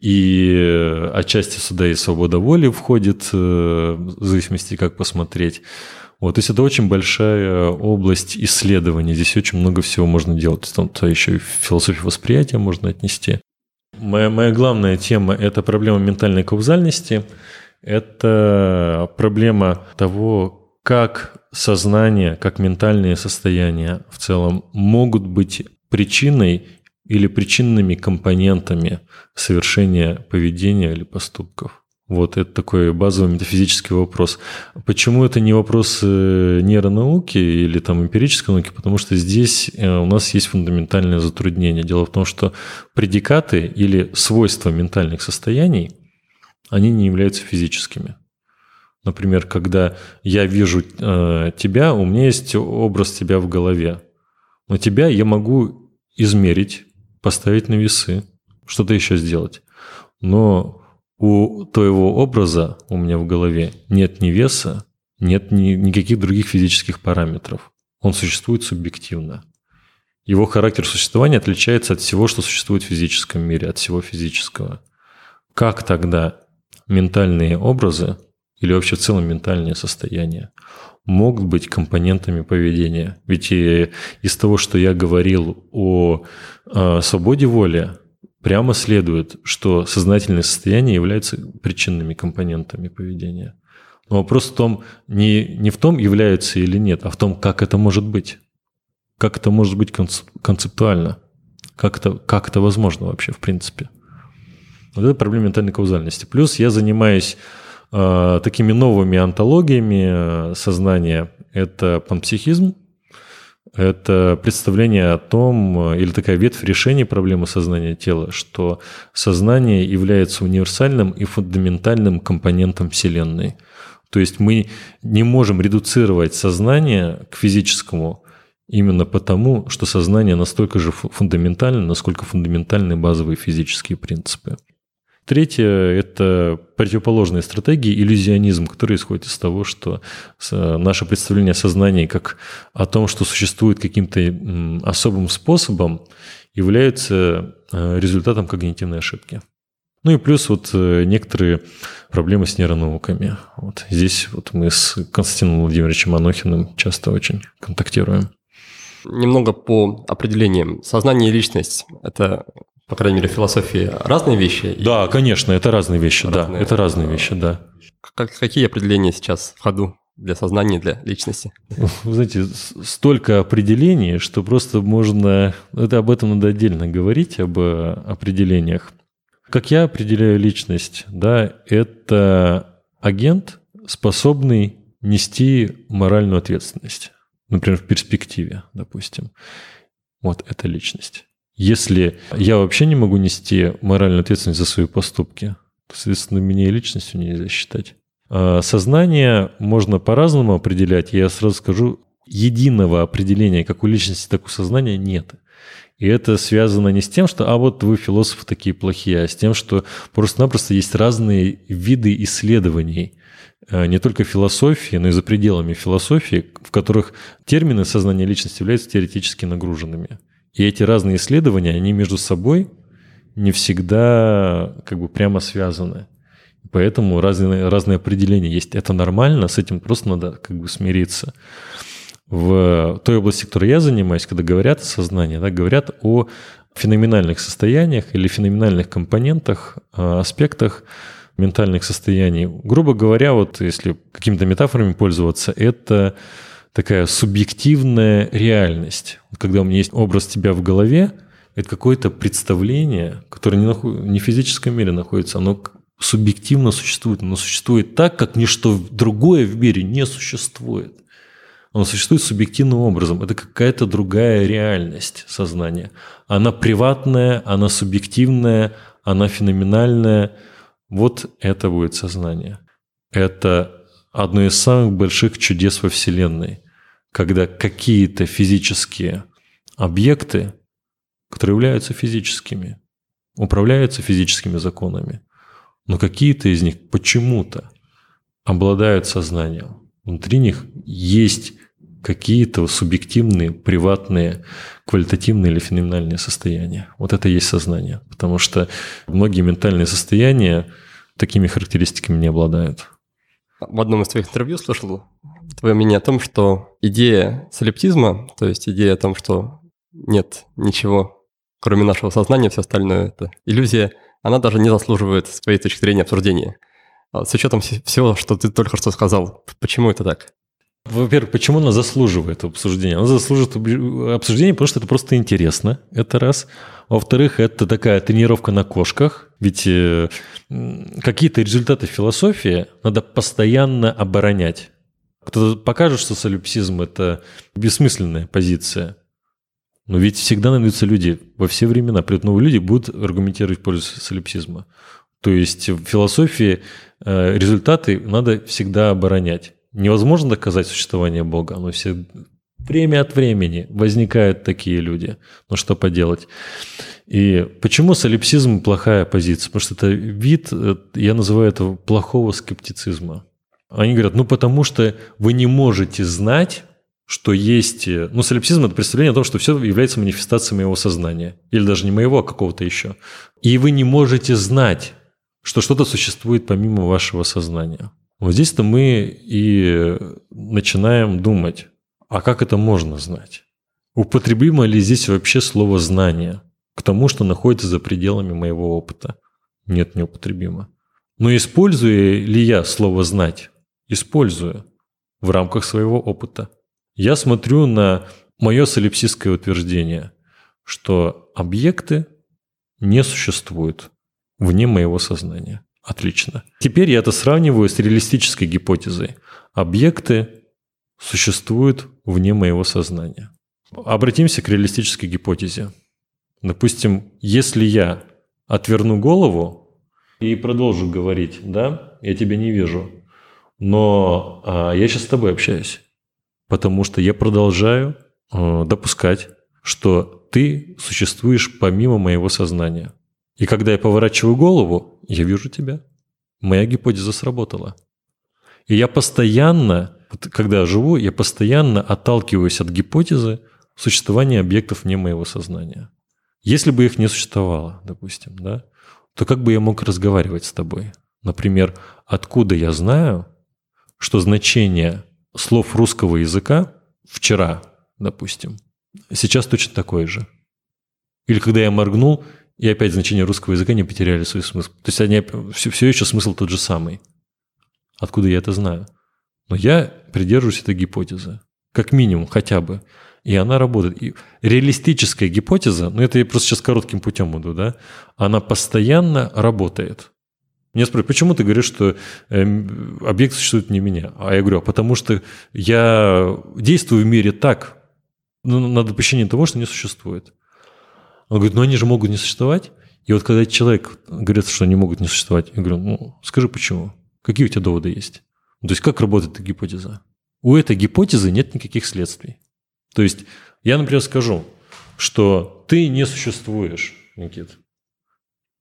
и отчасти сюда и свобода воли входит, э, в зависимости, как посмотреть. Вот, то есть это очень большая область исследований. Здесь очень много всего можно делать. Там -то еще и философию восприятия можно отнести. Моя, моя главная тема – это проблема ментальной каузальности. Это проблема того, как сознание, как ментальные состояния в целом могут быть причиной или причинными компонентами совершения поведения или поступков. Вот это такой базовый метафизический вопрос. Почему это не вопрос э, нейронауки или там эмпирической науки? Потому что здесь э, у нас есть фундаментальное затруднение. Дело в том, что предикаты или свойства ментальных состояний, они не являются физическими. Например, когда я вижу э, тебя, у меня есть образ тебя в голове. Но тебя я могу измерить, поставить на весы, что-то еще сделать. Но у твоего образа у меня в голове нет ни веса, нет ни, никаких других физических параметров. Он существует субъективно. Его характер существования отличается от всего, что существует в физическом мире, от всего физического. Как тогда ментальные образы или вообще в целом ментальные состояния могут быть компонентами поведения? Ведь и из того, что я говорил о, о свободе воли, прямо следует, что сознательное состояние является причинными компонентами поведения. Но вопрос в том, не, не в том, являются или нет, а в том, как это может быть. Как это может быть концептуально. Как это, как это возможно вообще, в принципе. Вот это проблема ментальной каузальности. Плюс я занимаюсь э, такими новыми антологиями э, сознания. Это панпсихизм, это представление о том, или такая ветвь решения проблемы сознания тела, что сознание является универсальным и фундаментальным компонентом Вселенной. То есть мы не можем редуцировать сознание к физическому именно потому, что сознание настолько же фундаментально, насколько фундаментальны базовые физические принципы. Третье – это противоположная стратегия, иллюзионизм, который исходит из того, что наше представление о сознании как о том, что существует каким-то особым способом, является э, результатом когнитивной ошибки. Ну и плюс вот э, некоторые проблемы с нейронауками. Вот здесь вот мы с Константином Владимировичем Анохиным часто очень контактируем. Немного по определениям. Сознание и личность – это по крайней мере, философии разные вещи? Да, конечно, это разные вещи, разные, да, это разные вещи, да. Как, какие определения сейчас в ходу для сознания, для личности? Вы знаете, столько определений, что просто можно... Это об этом надо отдельно говорить, об э, определениях. Как я определяю личность, да, это агент, способный нести моральную ответственность. Например, в перспективе, допустим. Вот это личность. Если я вообще не могу нести моральную ответственность за свои поступки, то, соответственно, меня и личностью нельзя считать. А сознание можно по-разному определять. Я сразу скажу, единого определения как у личности, так у сознания нет. И это связано не с тем, что «а вот вы, философы, такие плохие», а с тем, что просто-напросто есть разные виды исследований, а, не только философии, но и за пределами философии, в которых термины сознания личности являются теоретически нагруженными. И эти разные исследования, они между собой не всегда как бы прямо связаны. Поэтому разные, разные определения есть. Это нормально, с этим просто надо как бы смириться. В той области, которой я занимаюсь, когда говорят о сознании, да, говорят о феноменальных состояниях или феноменальных компонентах, а, аспектах ментальных состояний. Грубо говоря, вот если какими-то метафорами пользоваться, это такая субъективная реальность. Когда у меня есть образ тебя в голове, это какое-то представление, которое не, наход... не в физическом мире находится, оно субъективно существует. Оно существует так, как ничто другое в мире не существует. Оно существует субъективным образом. Это какая-то другая реальность сознания. Она приватная, она субъективная, она феноменальная. Вот это будет сознание. Это одно из самых больших чудес во Вселенной когда какие-то физические объекты, которые являются физическими, управляются физическими законами, но какие-то из них почему-то обладают сознанием. Внутри них есть какие-то субъективные, приватные, квалитативные или феноменальные состояния. Вот это и есть сознание. Потому что многие ментальные состояния такими характеристиками не обладают. В одном из твоих интервью слышал твое мнение о том, что идея солиптизма, то есть идея о том, что нет ничего, кроме нашего сознания, все остальное – это иллюзия, она даже не заслуживает с твоей точки зрения обсуждения. А с учетом всего, что ты только что сказал, почему это так? Во-первых, почему она заслуживает обсуждения? Она заслуживает обсуждения, потому что это просто интересно, это раз. Во-вторых, это такая тренировка на кошках, ведь э, какие-то результаты философии надо постоянно оборонять. Кто-то покажет, что солипсизм – это бессмысленная позиция. Но ведь всегда найдутся люди, во все времена, при новые люди будут аргументировать в пользу солипсизма. То есть в философии э, результаты надо всегда оборонять. Невозможно доказать существование Бога, но все время от времени возникают такие люди. Ну что поделать? И почему солипсизм плохая позиция? Потому что это вид, э, я называю это плохого скептицизма. Они говорят, ну потому что вы не можете знать, что есть... Э, ну, солипсизм – это представление о том, что все является манифестацией моего сознания. Или даже не моего, а какого-то еще. И вы не можете знать, что что-то существует помимо вашего сознания. Вот здесь-то мы и начинаем думать, а как это можно знать? Употребимо ли здесь вообще слово «знание» к тому, что находится за пределами моего опыта? Нет, неупотребимо. Но использую ли я слово «знать»? Использую в рамках своего опыта. Я смотрю на мое солипсистское утверждение, что объекты не существуют вне моего сознания. Отлично. Теперь я это сравниваю с реалистической гипотезой. Объекты существуют вне моего сознания. Обратимся к реалистической гипотезе. Допустим, если я отверну голову и продолжу говорить, да, я тебя не вижу, но а, я сейчас с тобой общаюсь, потому что я продолжаю а, допускать, что ты существуешь помимо моего сознания. И когда я поворачиваю голову, я вижу тебя. Моя гипотеза сработала. И я постоянно, когда живу, я постоянно отталкиваюсь от гипотезы существования объектов вне моего сознания. Если бы их не существовало, допустим, да, то как бы я мог разговаривать с тобой? Например, откуда я знаю, что значение слов русского языка вчера, допустим, сейчас точно такое же? Или когда я моргнул, и опять значения русского языка не потеряли свой смысл. То есть они все, все еще смысл тот же самый. Откуда я это знаю? Но я придерживаюсь этой гипотезы. Как минимум, хотя бы. И она работает. И реалистическая гипотеза, ну это я просто сейчас коротким путем иду, да, она постоянно работает. Меня спрашивают, почему ты говоришь, что э, объект существует не меня? А я говорю, а потому что я действую в мире так, ну, на допущение того, что не существует. Он говорит, ну они же могут не существовать. И вот когда человек говорит, что они могут не существовать, я говорю, ну скажи почему? Какие у тебя доводы есть? То есть как работает эта гипотеза? У этой гипотезы нет никаких следствий. То есть я, например, скажу, что ты не существуешь, Никит.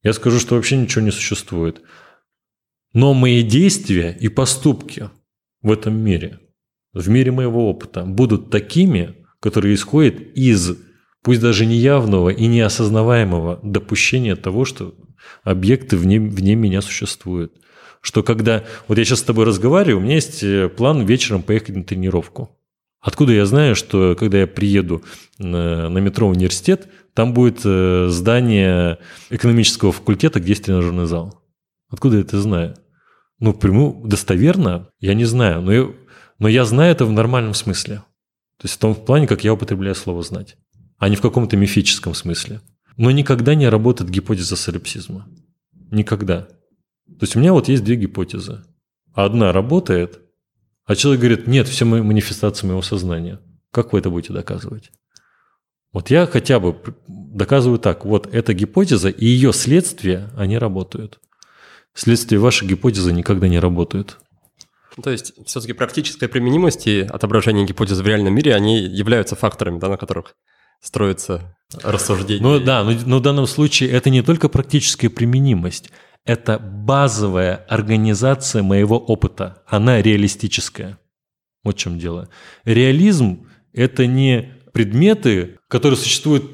Я скажу, что вообще ничего не существует. Но мои действия и поступки в этом мире, в мире моего опыта, будут такими, которые исходят из пусть даже неявного и неосознаваемого допущения того, что объекты вне, вне меня существуют. Что когда... Вот я сейчас с тобой разговариваю, у меня есть э, план вечером поехать на тренировку. Откуда я знаю, что когда я приеду на, на метро в университет, там будет э, здание экономического факультета, где есть тренажерный зал? Откуда я это знаю? Ну, прямую, достоверно, я не знаю, но я, но я знаю это в нормальном смысле. То есть в том плане, как я употребляю слово «знать» а не в каком-то мифическом смысле. Но никогда не работает гипотеза солипсизма. Никогда. То есть у меня вот есть две гипотезы. Одна работает, а человек говорит, нет, все манифестации моего сознания. Как вы это будете доказывать? Вот я хотя бы доказываю так. Вот эта гипотеза и ее следствия, они работают. Следствия вашей гипотезы никогда не работают. То есть все-таки практическая применимость и отображение гипотезы в реальном мире, они являются факторами, да, на которых строится рассуждение. Ну да, но, но в данном случае это не только практическая применимость, это базовая организация моего опыта. Она реалистическая. Вот в чем дело. Реализм – это не предметы, которые существуют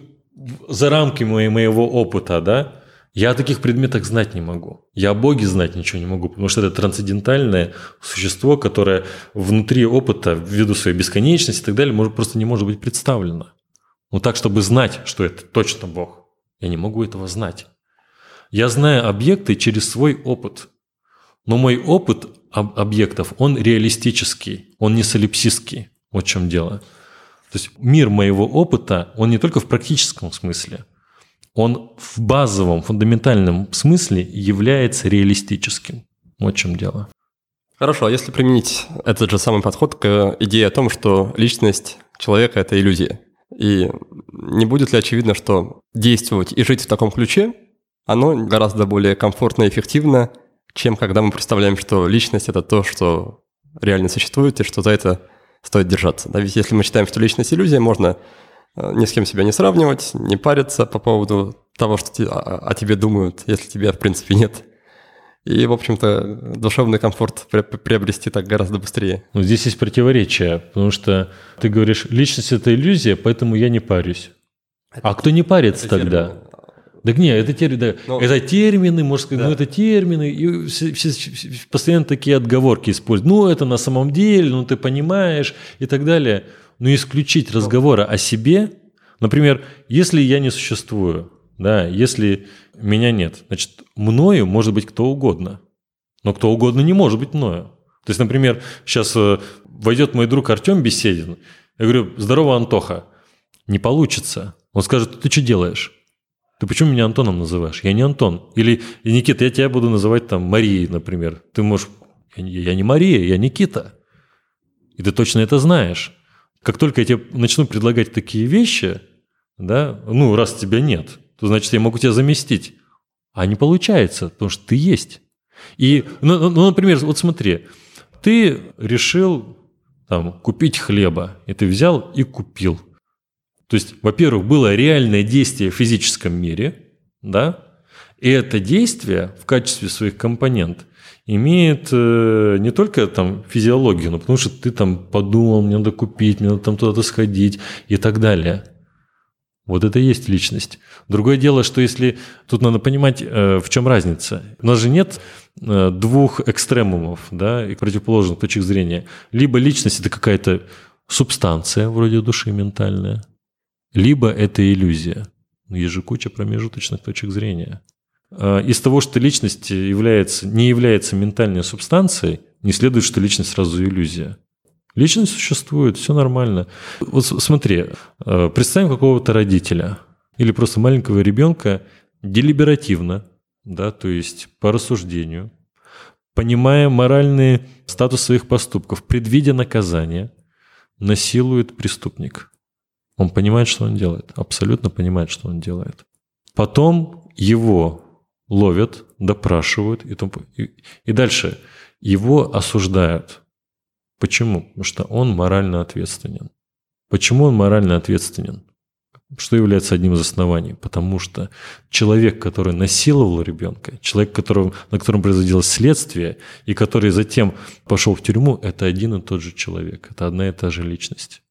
за рамками моего опыта, да? Я о таких предметах знать не могу. Я о Боге знать ничего не могу, потому что это трансцендентальное существо, которое внутри опыта, ввиду своей бесконечности и так далее, может, просто не может быть представлено. Ну так, чтобы знать, что это точно Бог. Я не могу этого знать. Я знаю объекты через свой опыт. Но мой опыт объектов, он реалистический, он не солипсистский. Вот в чем дело. То есть мир моего опыта, он не только в практическом смысле – он в базовом, фундаментальном смысле является реалистическим. Вот в чем дело. Хорошо, а если применить этот же самый подход к идее о том, что личность человека – это иллюзия, и не будет ли очевидно, что действовать и жить в таком ключе, оно гораздо более комфортно и эффективно, чем когда мы представляем, что личность – это то, что реально существует, и что за это стоит держаться. Да, ведь если мы считаем, что личность – иллюзия, можно ни с кем себя не сравнивать, не париться по поводу того, что о тебе думают, если тебя, в принципе, нет. И, в общем-то, душевный комфорт приобрести так гораздо быстрее. Ну, здесь есть противоречие, потому что ты говоришь, личность – это иллюзия, поэтому я не парюсь. Это, а кто не парится это тогда? Термин. Так нет, это, термин, да, Но... это термины, можно сказать, да. ну это термины, и все, все, все, постоянно такие отговорки используют. Ну это на самом деле, ну ты понимаешь и так далее но исключить разговора о себе, например, если я не существую, да, если меня нет, значит, мною может быть кто угодно, но кто угодно не может быть мною. То есть, например, сейчас э, войдет мой друг Артем Беседин, я говорю, здорово, Антоха, не получится. Он скажет, ты что делаешь? Ты почему меня Антоном называешь? Я не Антон. Или, Никита, я тебя буду называть там Марией, например. Ты можешь, я не Мария, я Никита. И ты точно это знаешь как только я тебе начну предлагать такие вещи, да, ну, раз тебя нет, то значит, я могу тебя заместить. А не получается, потому что ты есть. И, ну, ну, ну например, вот смотри, ты решил там, купить хлеба, и ты взял и купил. То есть, во-первых, было реальное действие в физическом мире, да, и это действие в качестве своих компонент имеет э, не только там физиологию, но потому что ты там подумал, мне надо купить, мне надо там туда-то сходить и так далее. Вот это и есть личность. Другое дело, что если... Тут надо понимать, э, в чем разница. У нас же нет э, двух экстремумов, да, и противоположных точек зрения. Либо личность – это какая-то субстанция, вроде души ментальная, либо это иллюзия. Есть же куча промежуточных точек зрения. А, из того, что личность является, не является ментальной субстанцией, не следует, что личность сразу иллюзия. Личность существует, все нормально. Вот смотри, а, представим какого-то родителя или просто маленького ребенка делиберативно, да, то есть по рассуждению, понимая моральный статус своих поступков, предвидя наказание, насилует преступник. Он понимает, что он делает, абсолютно понимает, что он делает. Потом его ловят, допрашивают и, тому, и, и дальше его осуждают. Почему? Потому что он морально ответственен. Почему он морально ответственен? Что является одним из оснований? Потому что человек, который насиловал ребенка, человек, которого, на котором производилось следствие, и который затем пошел в тюрьму, это один и тот же человек. Это одна и та же личность.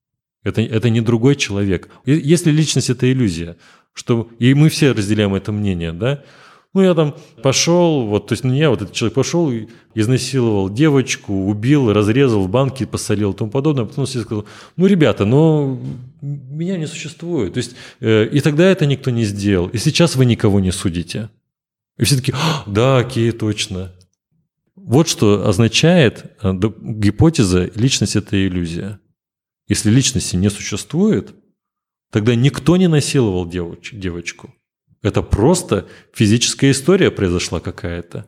Это, это не другой человек. Если личность – это иллюзия, что, и мы все разделяем это мнение, да, ну, я там пошел, вот, то есть, ну, я, вот этот человек пошел, изнасиловал девочку, убил, разрезал, в банке посолил и тому подобное. Потом все сказал, ну, ребята, но меня не существует. То есть, э, и тогда это никто не сделал. И сейчас вы никого не судите. И все таки «А, да, окей, точно. Вот что означает э, гипотеза «личность – это иллюзия». Если личности не существует, тогда никто не насиловал девоч- девочку. Это просто физическая история произошла какая-то.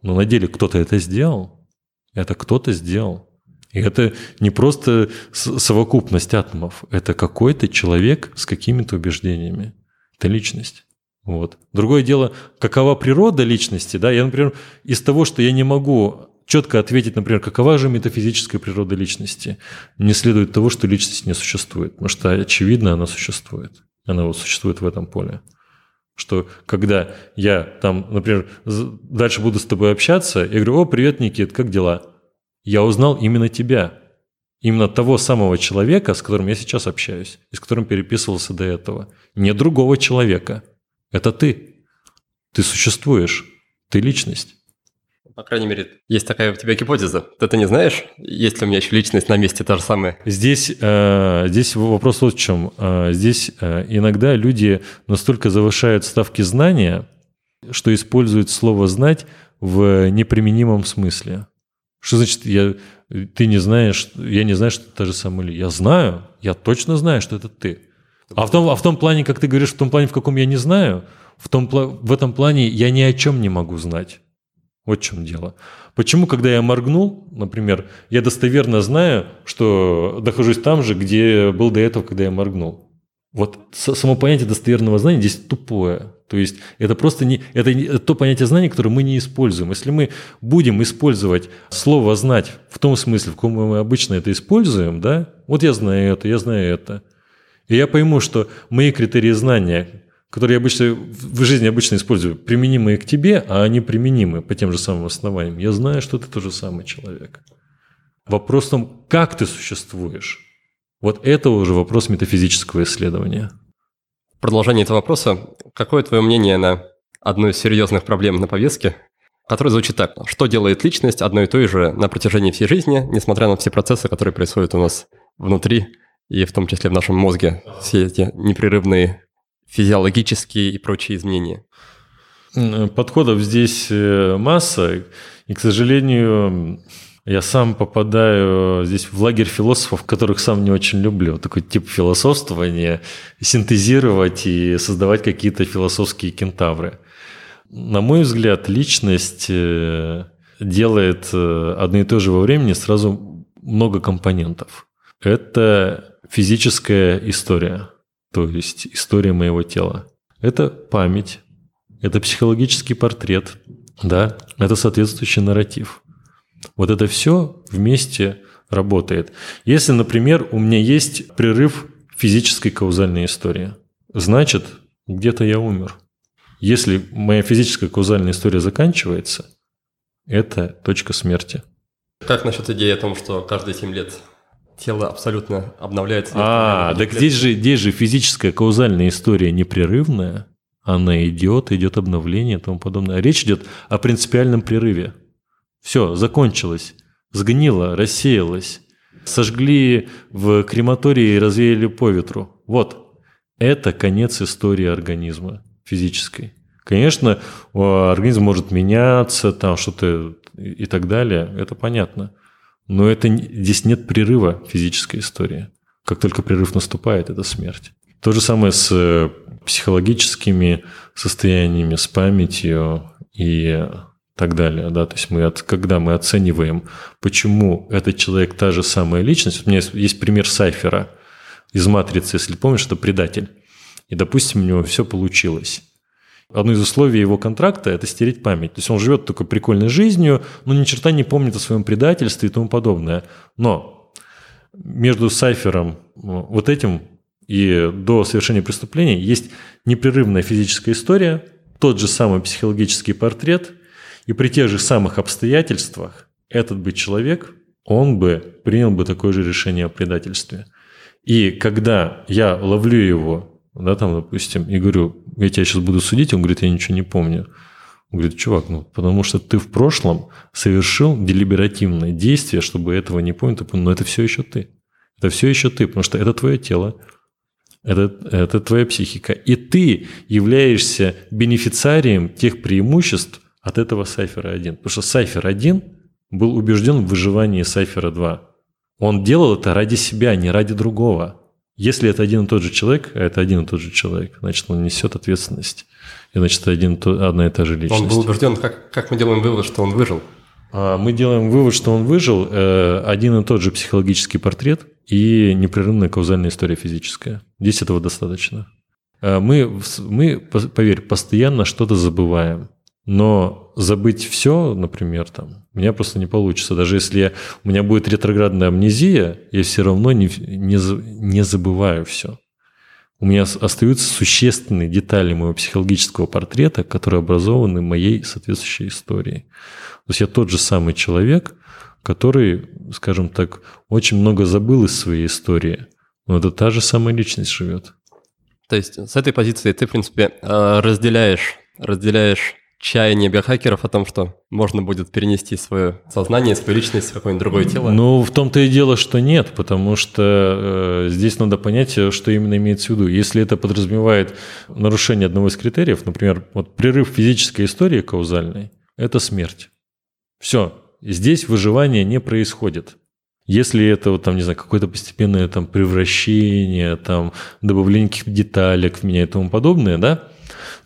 Но на деле кто-то это сделал. Это кто-то сделал. И это не просто совокупность атомов, это какой-то человек с какими-то убеждениями. Это личность. Вот. Другое дело, какова природа личности, да, я, например, из того, что я не могу четко ответить, например, какова же метафизическая природа личности, не следует того, что личность не существует, потому что, очевидно, она существует. Она вот существует в этом поле. Что когда я там, например, дальше буду с тобой общаться, я говорю, о, привет, Никит, как дела? Я узнал именно тебя. именно того самого человека, с которым я сейчас общаюсь, и с которым переписывался до этого. Не другого человека. Это ты. Ты существуешь. Ты личность. По крайней мере, есть такая у тебя гипотеза. Ты это не знаешь? Есть ли у меня еще личность на месте та же самая? Здесь, э, здесь вопрос вот в чем. Э, здесь э, иногда люди настолько завышают ставки знания, что используют слово «знать» в неприменимом смысле. Что значит, я, ты не знаешь, я не знаю, что это та же самая? Я знаю, я точно знаю, что это ты. А в том, а в том плане, как ты говоришь, в том плане, в каком я не знаю, в, том, в этом плане я ни о чем не могу знать. Вот в чем дело. Почему, когда я моргнул, например, я достоверно знаю, что нахожусь там же, где был до этого, когда я моргнул. Вот само понятие достоверного знания здесь тупое. То есть это просто не, это, не, то понятие знания, которое мы не используем. Если мы будем использовать слово «знать» в том смысле, в каком мы обычно это используем, да, вот я знаю это, я знаю это, и я пойму, что мои критерии знания, которые я обычно, в жизни обычно использую, применимые к тебе, а они применимы по тем же самым основаниям. Я знаю, что ты тот же самый человек. Вопрос в том, как ты существуешь. Вот это уже вопрос метафизического исследования. Продолжение этого вопроса, какое твое мнение на одну из серьезных проблем на повестке, которая звучит так. Что делает личность одной и той же на протяжении всей жизни, несмотря на все процессы, которые происходят у нас внутри и в том числе в нашем мозге, все эти непрерывные физиологические и прочие изменения? Подходов здесь э, масса, и, к сожалению, я сам попадаю здесь в лагерь философов, которых сам не очень люблю. Такой тип философствования, синтезировать и создавать какие-то философские кентавры. На мой взгляд, личность э, делает э, одно и то же во времени сразу много компонентов. Это физическая история – то есть история моего тела. Это память, это психологический портрет, да, это соответствующий нарратив. Вот это все вместе работает. Если, например, у меня есть прерыв физической каузальной истории, значит, где-то я умер. Если моя физическая каузальная история заканчивается, это точка смерти. Как насчет идеи о том, что каждые 7 лет тело абсолютно обновляется. А, так здесь же, здесь же физическая каузальная история непрерывная. Она идет, идет обновление и тому подобное. Речь идет о принципиальном прерыве. Все, закончилось. Сгнило, рассеялось. Сожгли в крематории и развеяли по ветру. Вот. Это конец истории организма физической. Конечно, организм может меняться, там что-то и так далее. Это понятно. Но это, здесь нет прерыва физической истории. Как только прерыв наступает, это смерть. То же самое с э, психологическими состояниями, с памятью и так далее. Да? То есть мы от, когда мы оцениваем, почему этот человек та же самая личность. У меня есть, есть пример Сайфера из «Матрицы», если помнишь, это предатель. И, допустим, у него все получилось. Одно из условий его контракта – это стереть память. То есть он живет такой прикольной жизнью, но ни черта не помнит о своем предательстве и тому подобное. Но между Сайфером вот этим и до совершения преступления есть непрерывная физическая история, тот же самый психологический портрет, и при тех же самых обстоятельствах этот бы человек, он бы принял бы такое же решение о предательстве. И когда я ловлю его да, там, допустим, и говорю, я тебя сейчас буду судить, он говорит, я ничего не помню. Он говорит, чувак, ну потому что ты в прошлом совершил делиберативное действие, чтобы этого не помнить, но это все еще ты. Это все еще ты, потому что это твое тело, это, это твоя психика. И ты являешься бенефициарием тех преимуществ от этого Сайфера 1. Потому что Сайфер 1 был убежден в выживании Сайфера 2. Он делал это ради себя, не ради другого. Если это один и тот же человек, а это один и тот же человек, значит, он несет ответственность. И значит, это один, одна и та же личность. Он был убежден, как, как мы делаем вывод, что он выжил? А, мы делаем вывод, что он выжил, э, один и тот же психологический портрет и непрерывная каузальная история физическая. Здесь этого достаточно. А, мы, мы, поверь, постоянно что-то забываем. Но забыть все, например, там, у меня просто не получится. Даже если я, у меня будет ретроградная амнезия, я все равно не, не, не забываю все. У меня остаются существенные детали моего психологического портрета, которые образованы моей соответствующей историей. То есть я тот же самый человек, который скажем так, очень много забыл из своей истории. Но это та же самая личность живет. То есть с этой позиции ты, в принципе, э, разделяешь, разделяешь чаяние биохакеров о том, что можно будет перенести свое сознание, свою личность в какое-нибудь другое тело? Ну, в том-то и дело, что нет, потому что э, здесь надо понять, что именно имеется в виду. Если это подразумевает нарушение одного из критериев, например, вот прерыв физической истории каузальной, это смерть. Все, здесь выживание не происходит. Если это вот там, не знаю, какое-то постепенное там превращение, там добавление каких-то деталек в меня и тому подобное, да,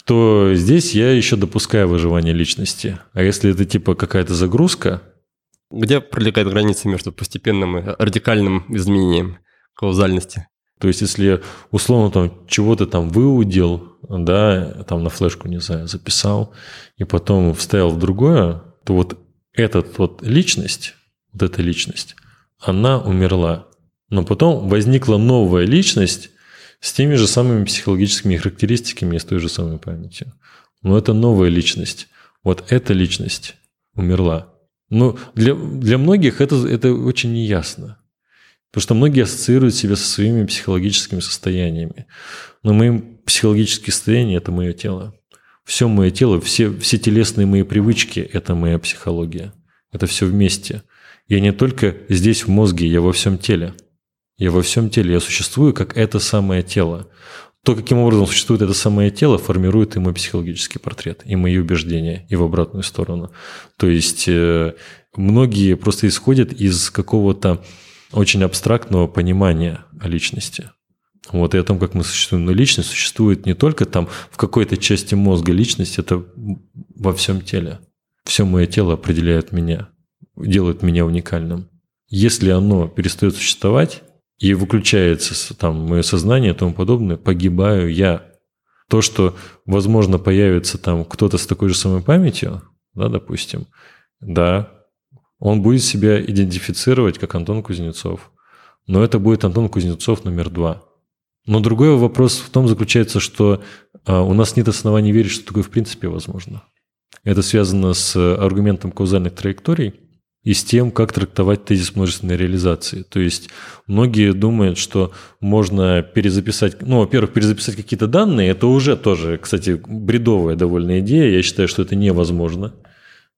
то здесь я еще допускаю выживание личности. А если это типа какая-то загрузка... Где пролегает граница между постепенным и радикальным изменением каузальности? То есть, если условно там чего-то там выудил, да, там на флешку, не знаю, записал, и потом вставил в другое, то вот эта вот личность, вот эта личность, она умерла. Но потом возникла новая личность, с теми же самыми психологическими характеристиками и с той же самой памятью. Но это новая личность. Вот эта личность умерла. Но для, для многих это, это очень неясно. Потому что многие ассоциируют себя со своими психологическими состояниями. Но мои психологические состояния – это мое тело. Все мое тело, все, все телесные мои привычки – это моя психология. Это все вместе. Я не только здесь в мозге, я во всем теле – я во всем теле, я существую как это самое тело. То, каким образом существует это самое тело, формирует и мой психологический портрет, и мои убеждения, и в обратную сторону. То есть э, многие просто исходят из какого-то очень абстрактного понимания о личности. Вот и о том, как мы существуем. Но личность существует не только там в какой-то части мозга. Личность – это во всем теле. Все мое тело определяет меня, делает меня уникальным. Если оно перестает существовать, и выключается там мое сознание и тому подобное, погибаю я. То, что, возможно, появится там кто-то с такой же самой памятью, да, допустим, да, он будет себя идентифицировать как Антон Кузнецов. Но это будет Антон Кузнецов номер два. Но другой вопрос в том заключается, что а, у нас нет оснований верить, что такое в принципе возможно. Это связано с аргументом каузальных траекторий – и с тем, как трактовать тезис множественной реализации. То есть многие думают, что можно перезаписать, ну, во-первых, перезаписать какие-то данные, это уже тоже, кстати, бредовая довольно идея, я считаю, что это невозможно.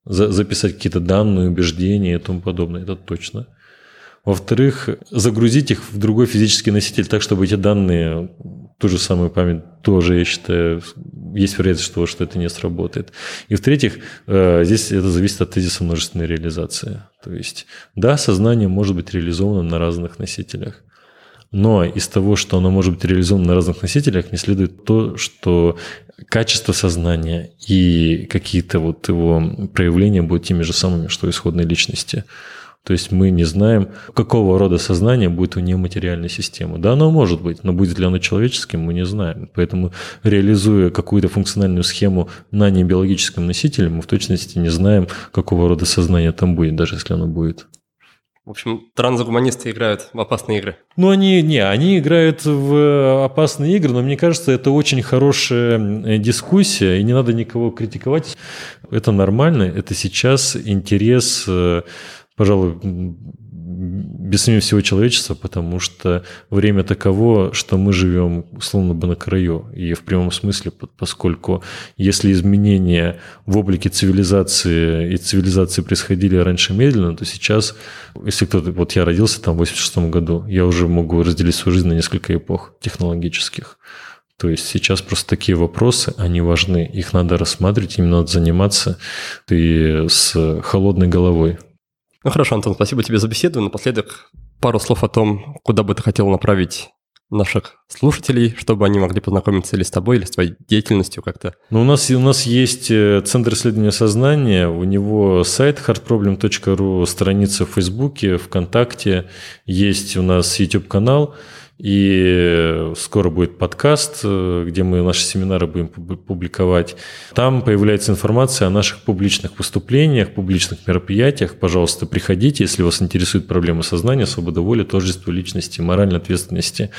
записать какие-то данные, убеждения и тому подобное, это точно. Во-вторых, загрузить их в другой физический носитель так, чтобы эти данные, ту же самую память, тоже, я считаю, есть вероятность, что, что это не сработает. И в-третьих, э, здесь это зависит от тезиса множественной реализации. То есть, да, сознание может быть реализовано на разных носителях. Но из того, что оно может быть реализовано на разных носителях, не следует то, что качество сознания и какие-то вот его проявления будут теми же самыми, что исходной личности. То есть мы не знаем, какого рода сознание будет у нематериальной системы. Да, оно может быть, но будет ли оно человеческим, мы не знаем. Поэтому, реализуя какую-то функциональную схему на небиологическом носителе, мы в точности не знаем, какого рода сознание там будет, даже если оно будет. В общем, трансгуманисты играют в опасные игры. Ну, они, не, они играют в опасные игры, но мне кажется, это очень хорошая э, дискуссия, и не надо никого критиковать. Это нормально, это сейчас интерес э, пожалуй, без всего человечества, потому что время таково, что мы живем словно бы на краю, и в прямом смысле, поскольку если изменения в облике цивилизации и цивилизации происходили раньше медленно, то сейчас, если кто-то, вот я родился там в 86 году, я уже могу разделить свою жизнь на несколько эпох технологических. То есть сейчас просто такие вопросы, они важны, их надо рассматривать, им надо заниматься и с холодной головой. Ну хорошо, Антон, спасибо тебе за беседу. Напоследок пару слов о том, куда бы ты хотел направить наших слушателей, чтобы они могли познакомиться или с тобой, или с твоей деятельностью как-то? Ну, у нас, у нас есть э, Центр исследования сознания, у него сайт hardproblem.ru, страница в Фейсбуке, ВКонтакте, есть у нас YouTube-канал, И скоро будет подкаст, э, где мы наши семинары будем публиковать. Там появляется информация о наших публичных выступлениях, публичных мероприятиях. Пожалуйста, приходите, если вас интересует проблема сознания, свобода воли, тождество личности, моральной ответственности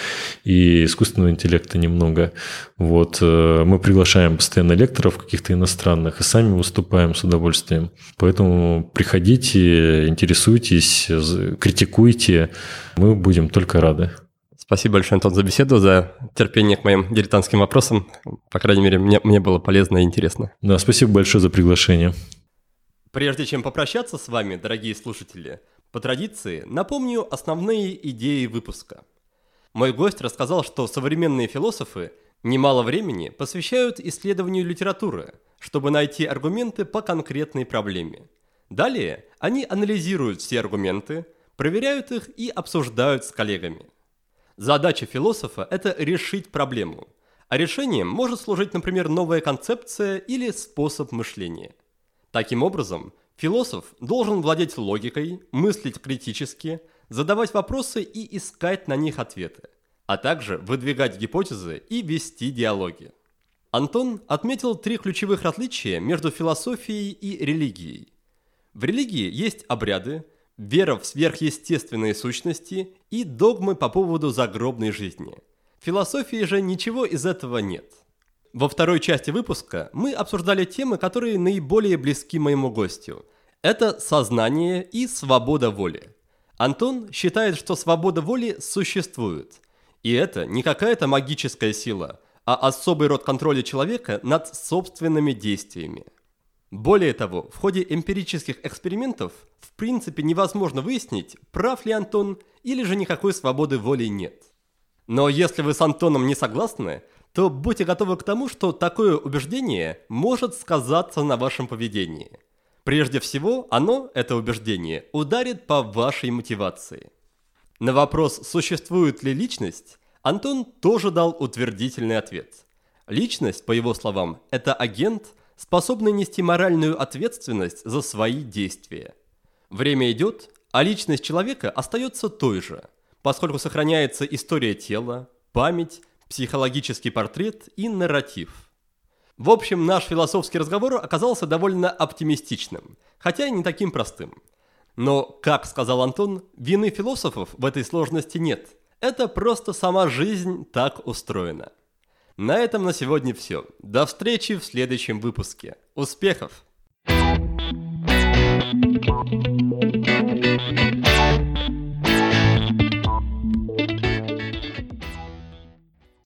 и искусственного интеллекта немного. Вот. Э, мы приглашаем постоянно лекторов каких-то иностранных и сами выступаем с удовольствием. Поэтому приходите, интересуйтесь, критикуйте. Мы будем только рады. Спасибо большое, Антон, за беседу, за терпение к моим дилетантским вопросам. По крайней мере, мне, мне было полезно и интересно. Да, спасибо большое за приглашение. Прежде чем попрощаться с вами, дорогие слушатели, по традиции напомню основные идеи выпуска. Мой гость рассказал, что современные философы немало времени посвящают исследованию литературы, чтобы найти аргументы по конкретной проблеме. Далее они анализируют все аргументы, проверяют их и обсуждают с коллегами – Задача философа – это решить проблему, а решением может служить, например, новая концепция или способ мышления. Таким образом, философ должен владеть логикой, мыслить критически, задавать вопросы и искать на них ответы, а также выдвигать гипотезы и вести диалоги. Антон отметил три ключевых различия между философией и религией. В религии есть обряды, вера в сверхъестественные сущности и догмы по поводу загробной жизни. В философии же ничего из этого нет. Во второй части выпуска мы обсуждали темы, которые наиболее близки моему гостю. Это сознание и свобода воли. Антон считает, что свобода воли существует. И это не какая-то магическая сила, а особый род контроля человека над собственными действиями. Более того, в ходе эмпирических экспериментов в принципе невозможно выяснить, прав ли Антон или же никакой свободы воли нет. Но если вы с Антоном не согласны, то будьте готовы к тому, что такое убеждение может сказаться на вашем поведении. Прежде всего, оно, это убеждение, ударит по вашей мотивации. На вопрос, существует ли личность, Антон тоже дал утвердительный ответ. Личность, по его словам, это агент – способны нести моральную ответственность за свои действия. Время идет, а личность человека остается той же, поскольку сохраняется история тела, память, психологический портрет и нарратив. В общем, наш философский разговор оказался довольно оптимистичным, хотя и не таким простым. Но, как сказал Антон, вины философов в этой сложности нет. Это просто сама жизнь так устроена. На этом на сегодня все. До встречи в следующем выпуске. Успехов! Thank you.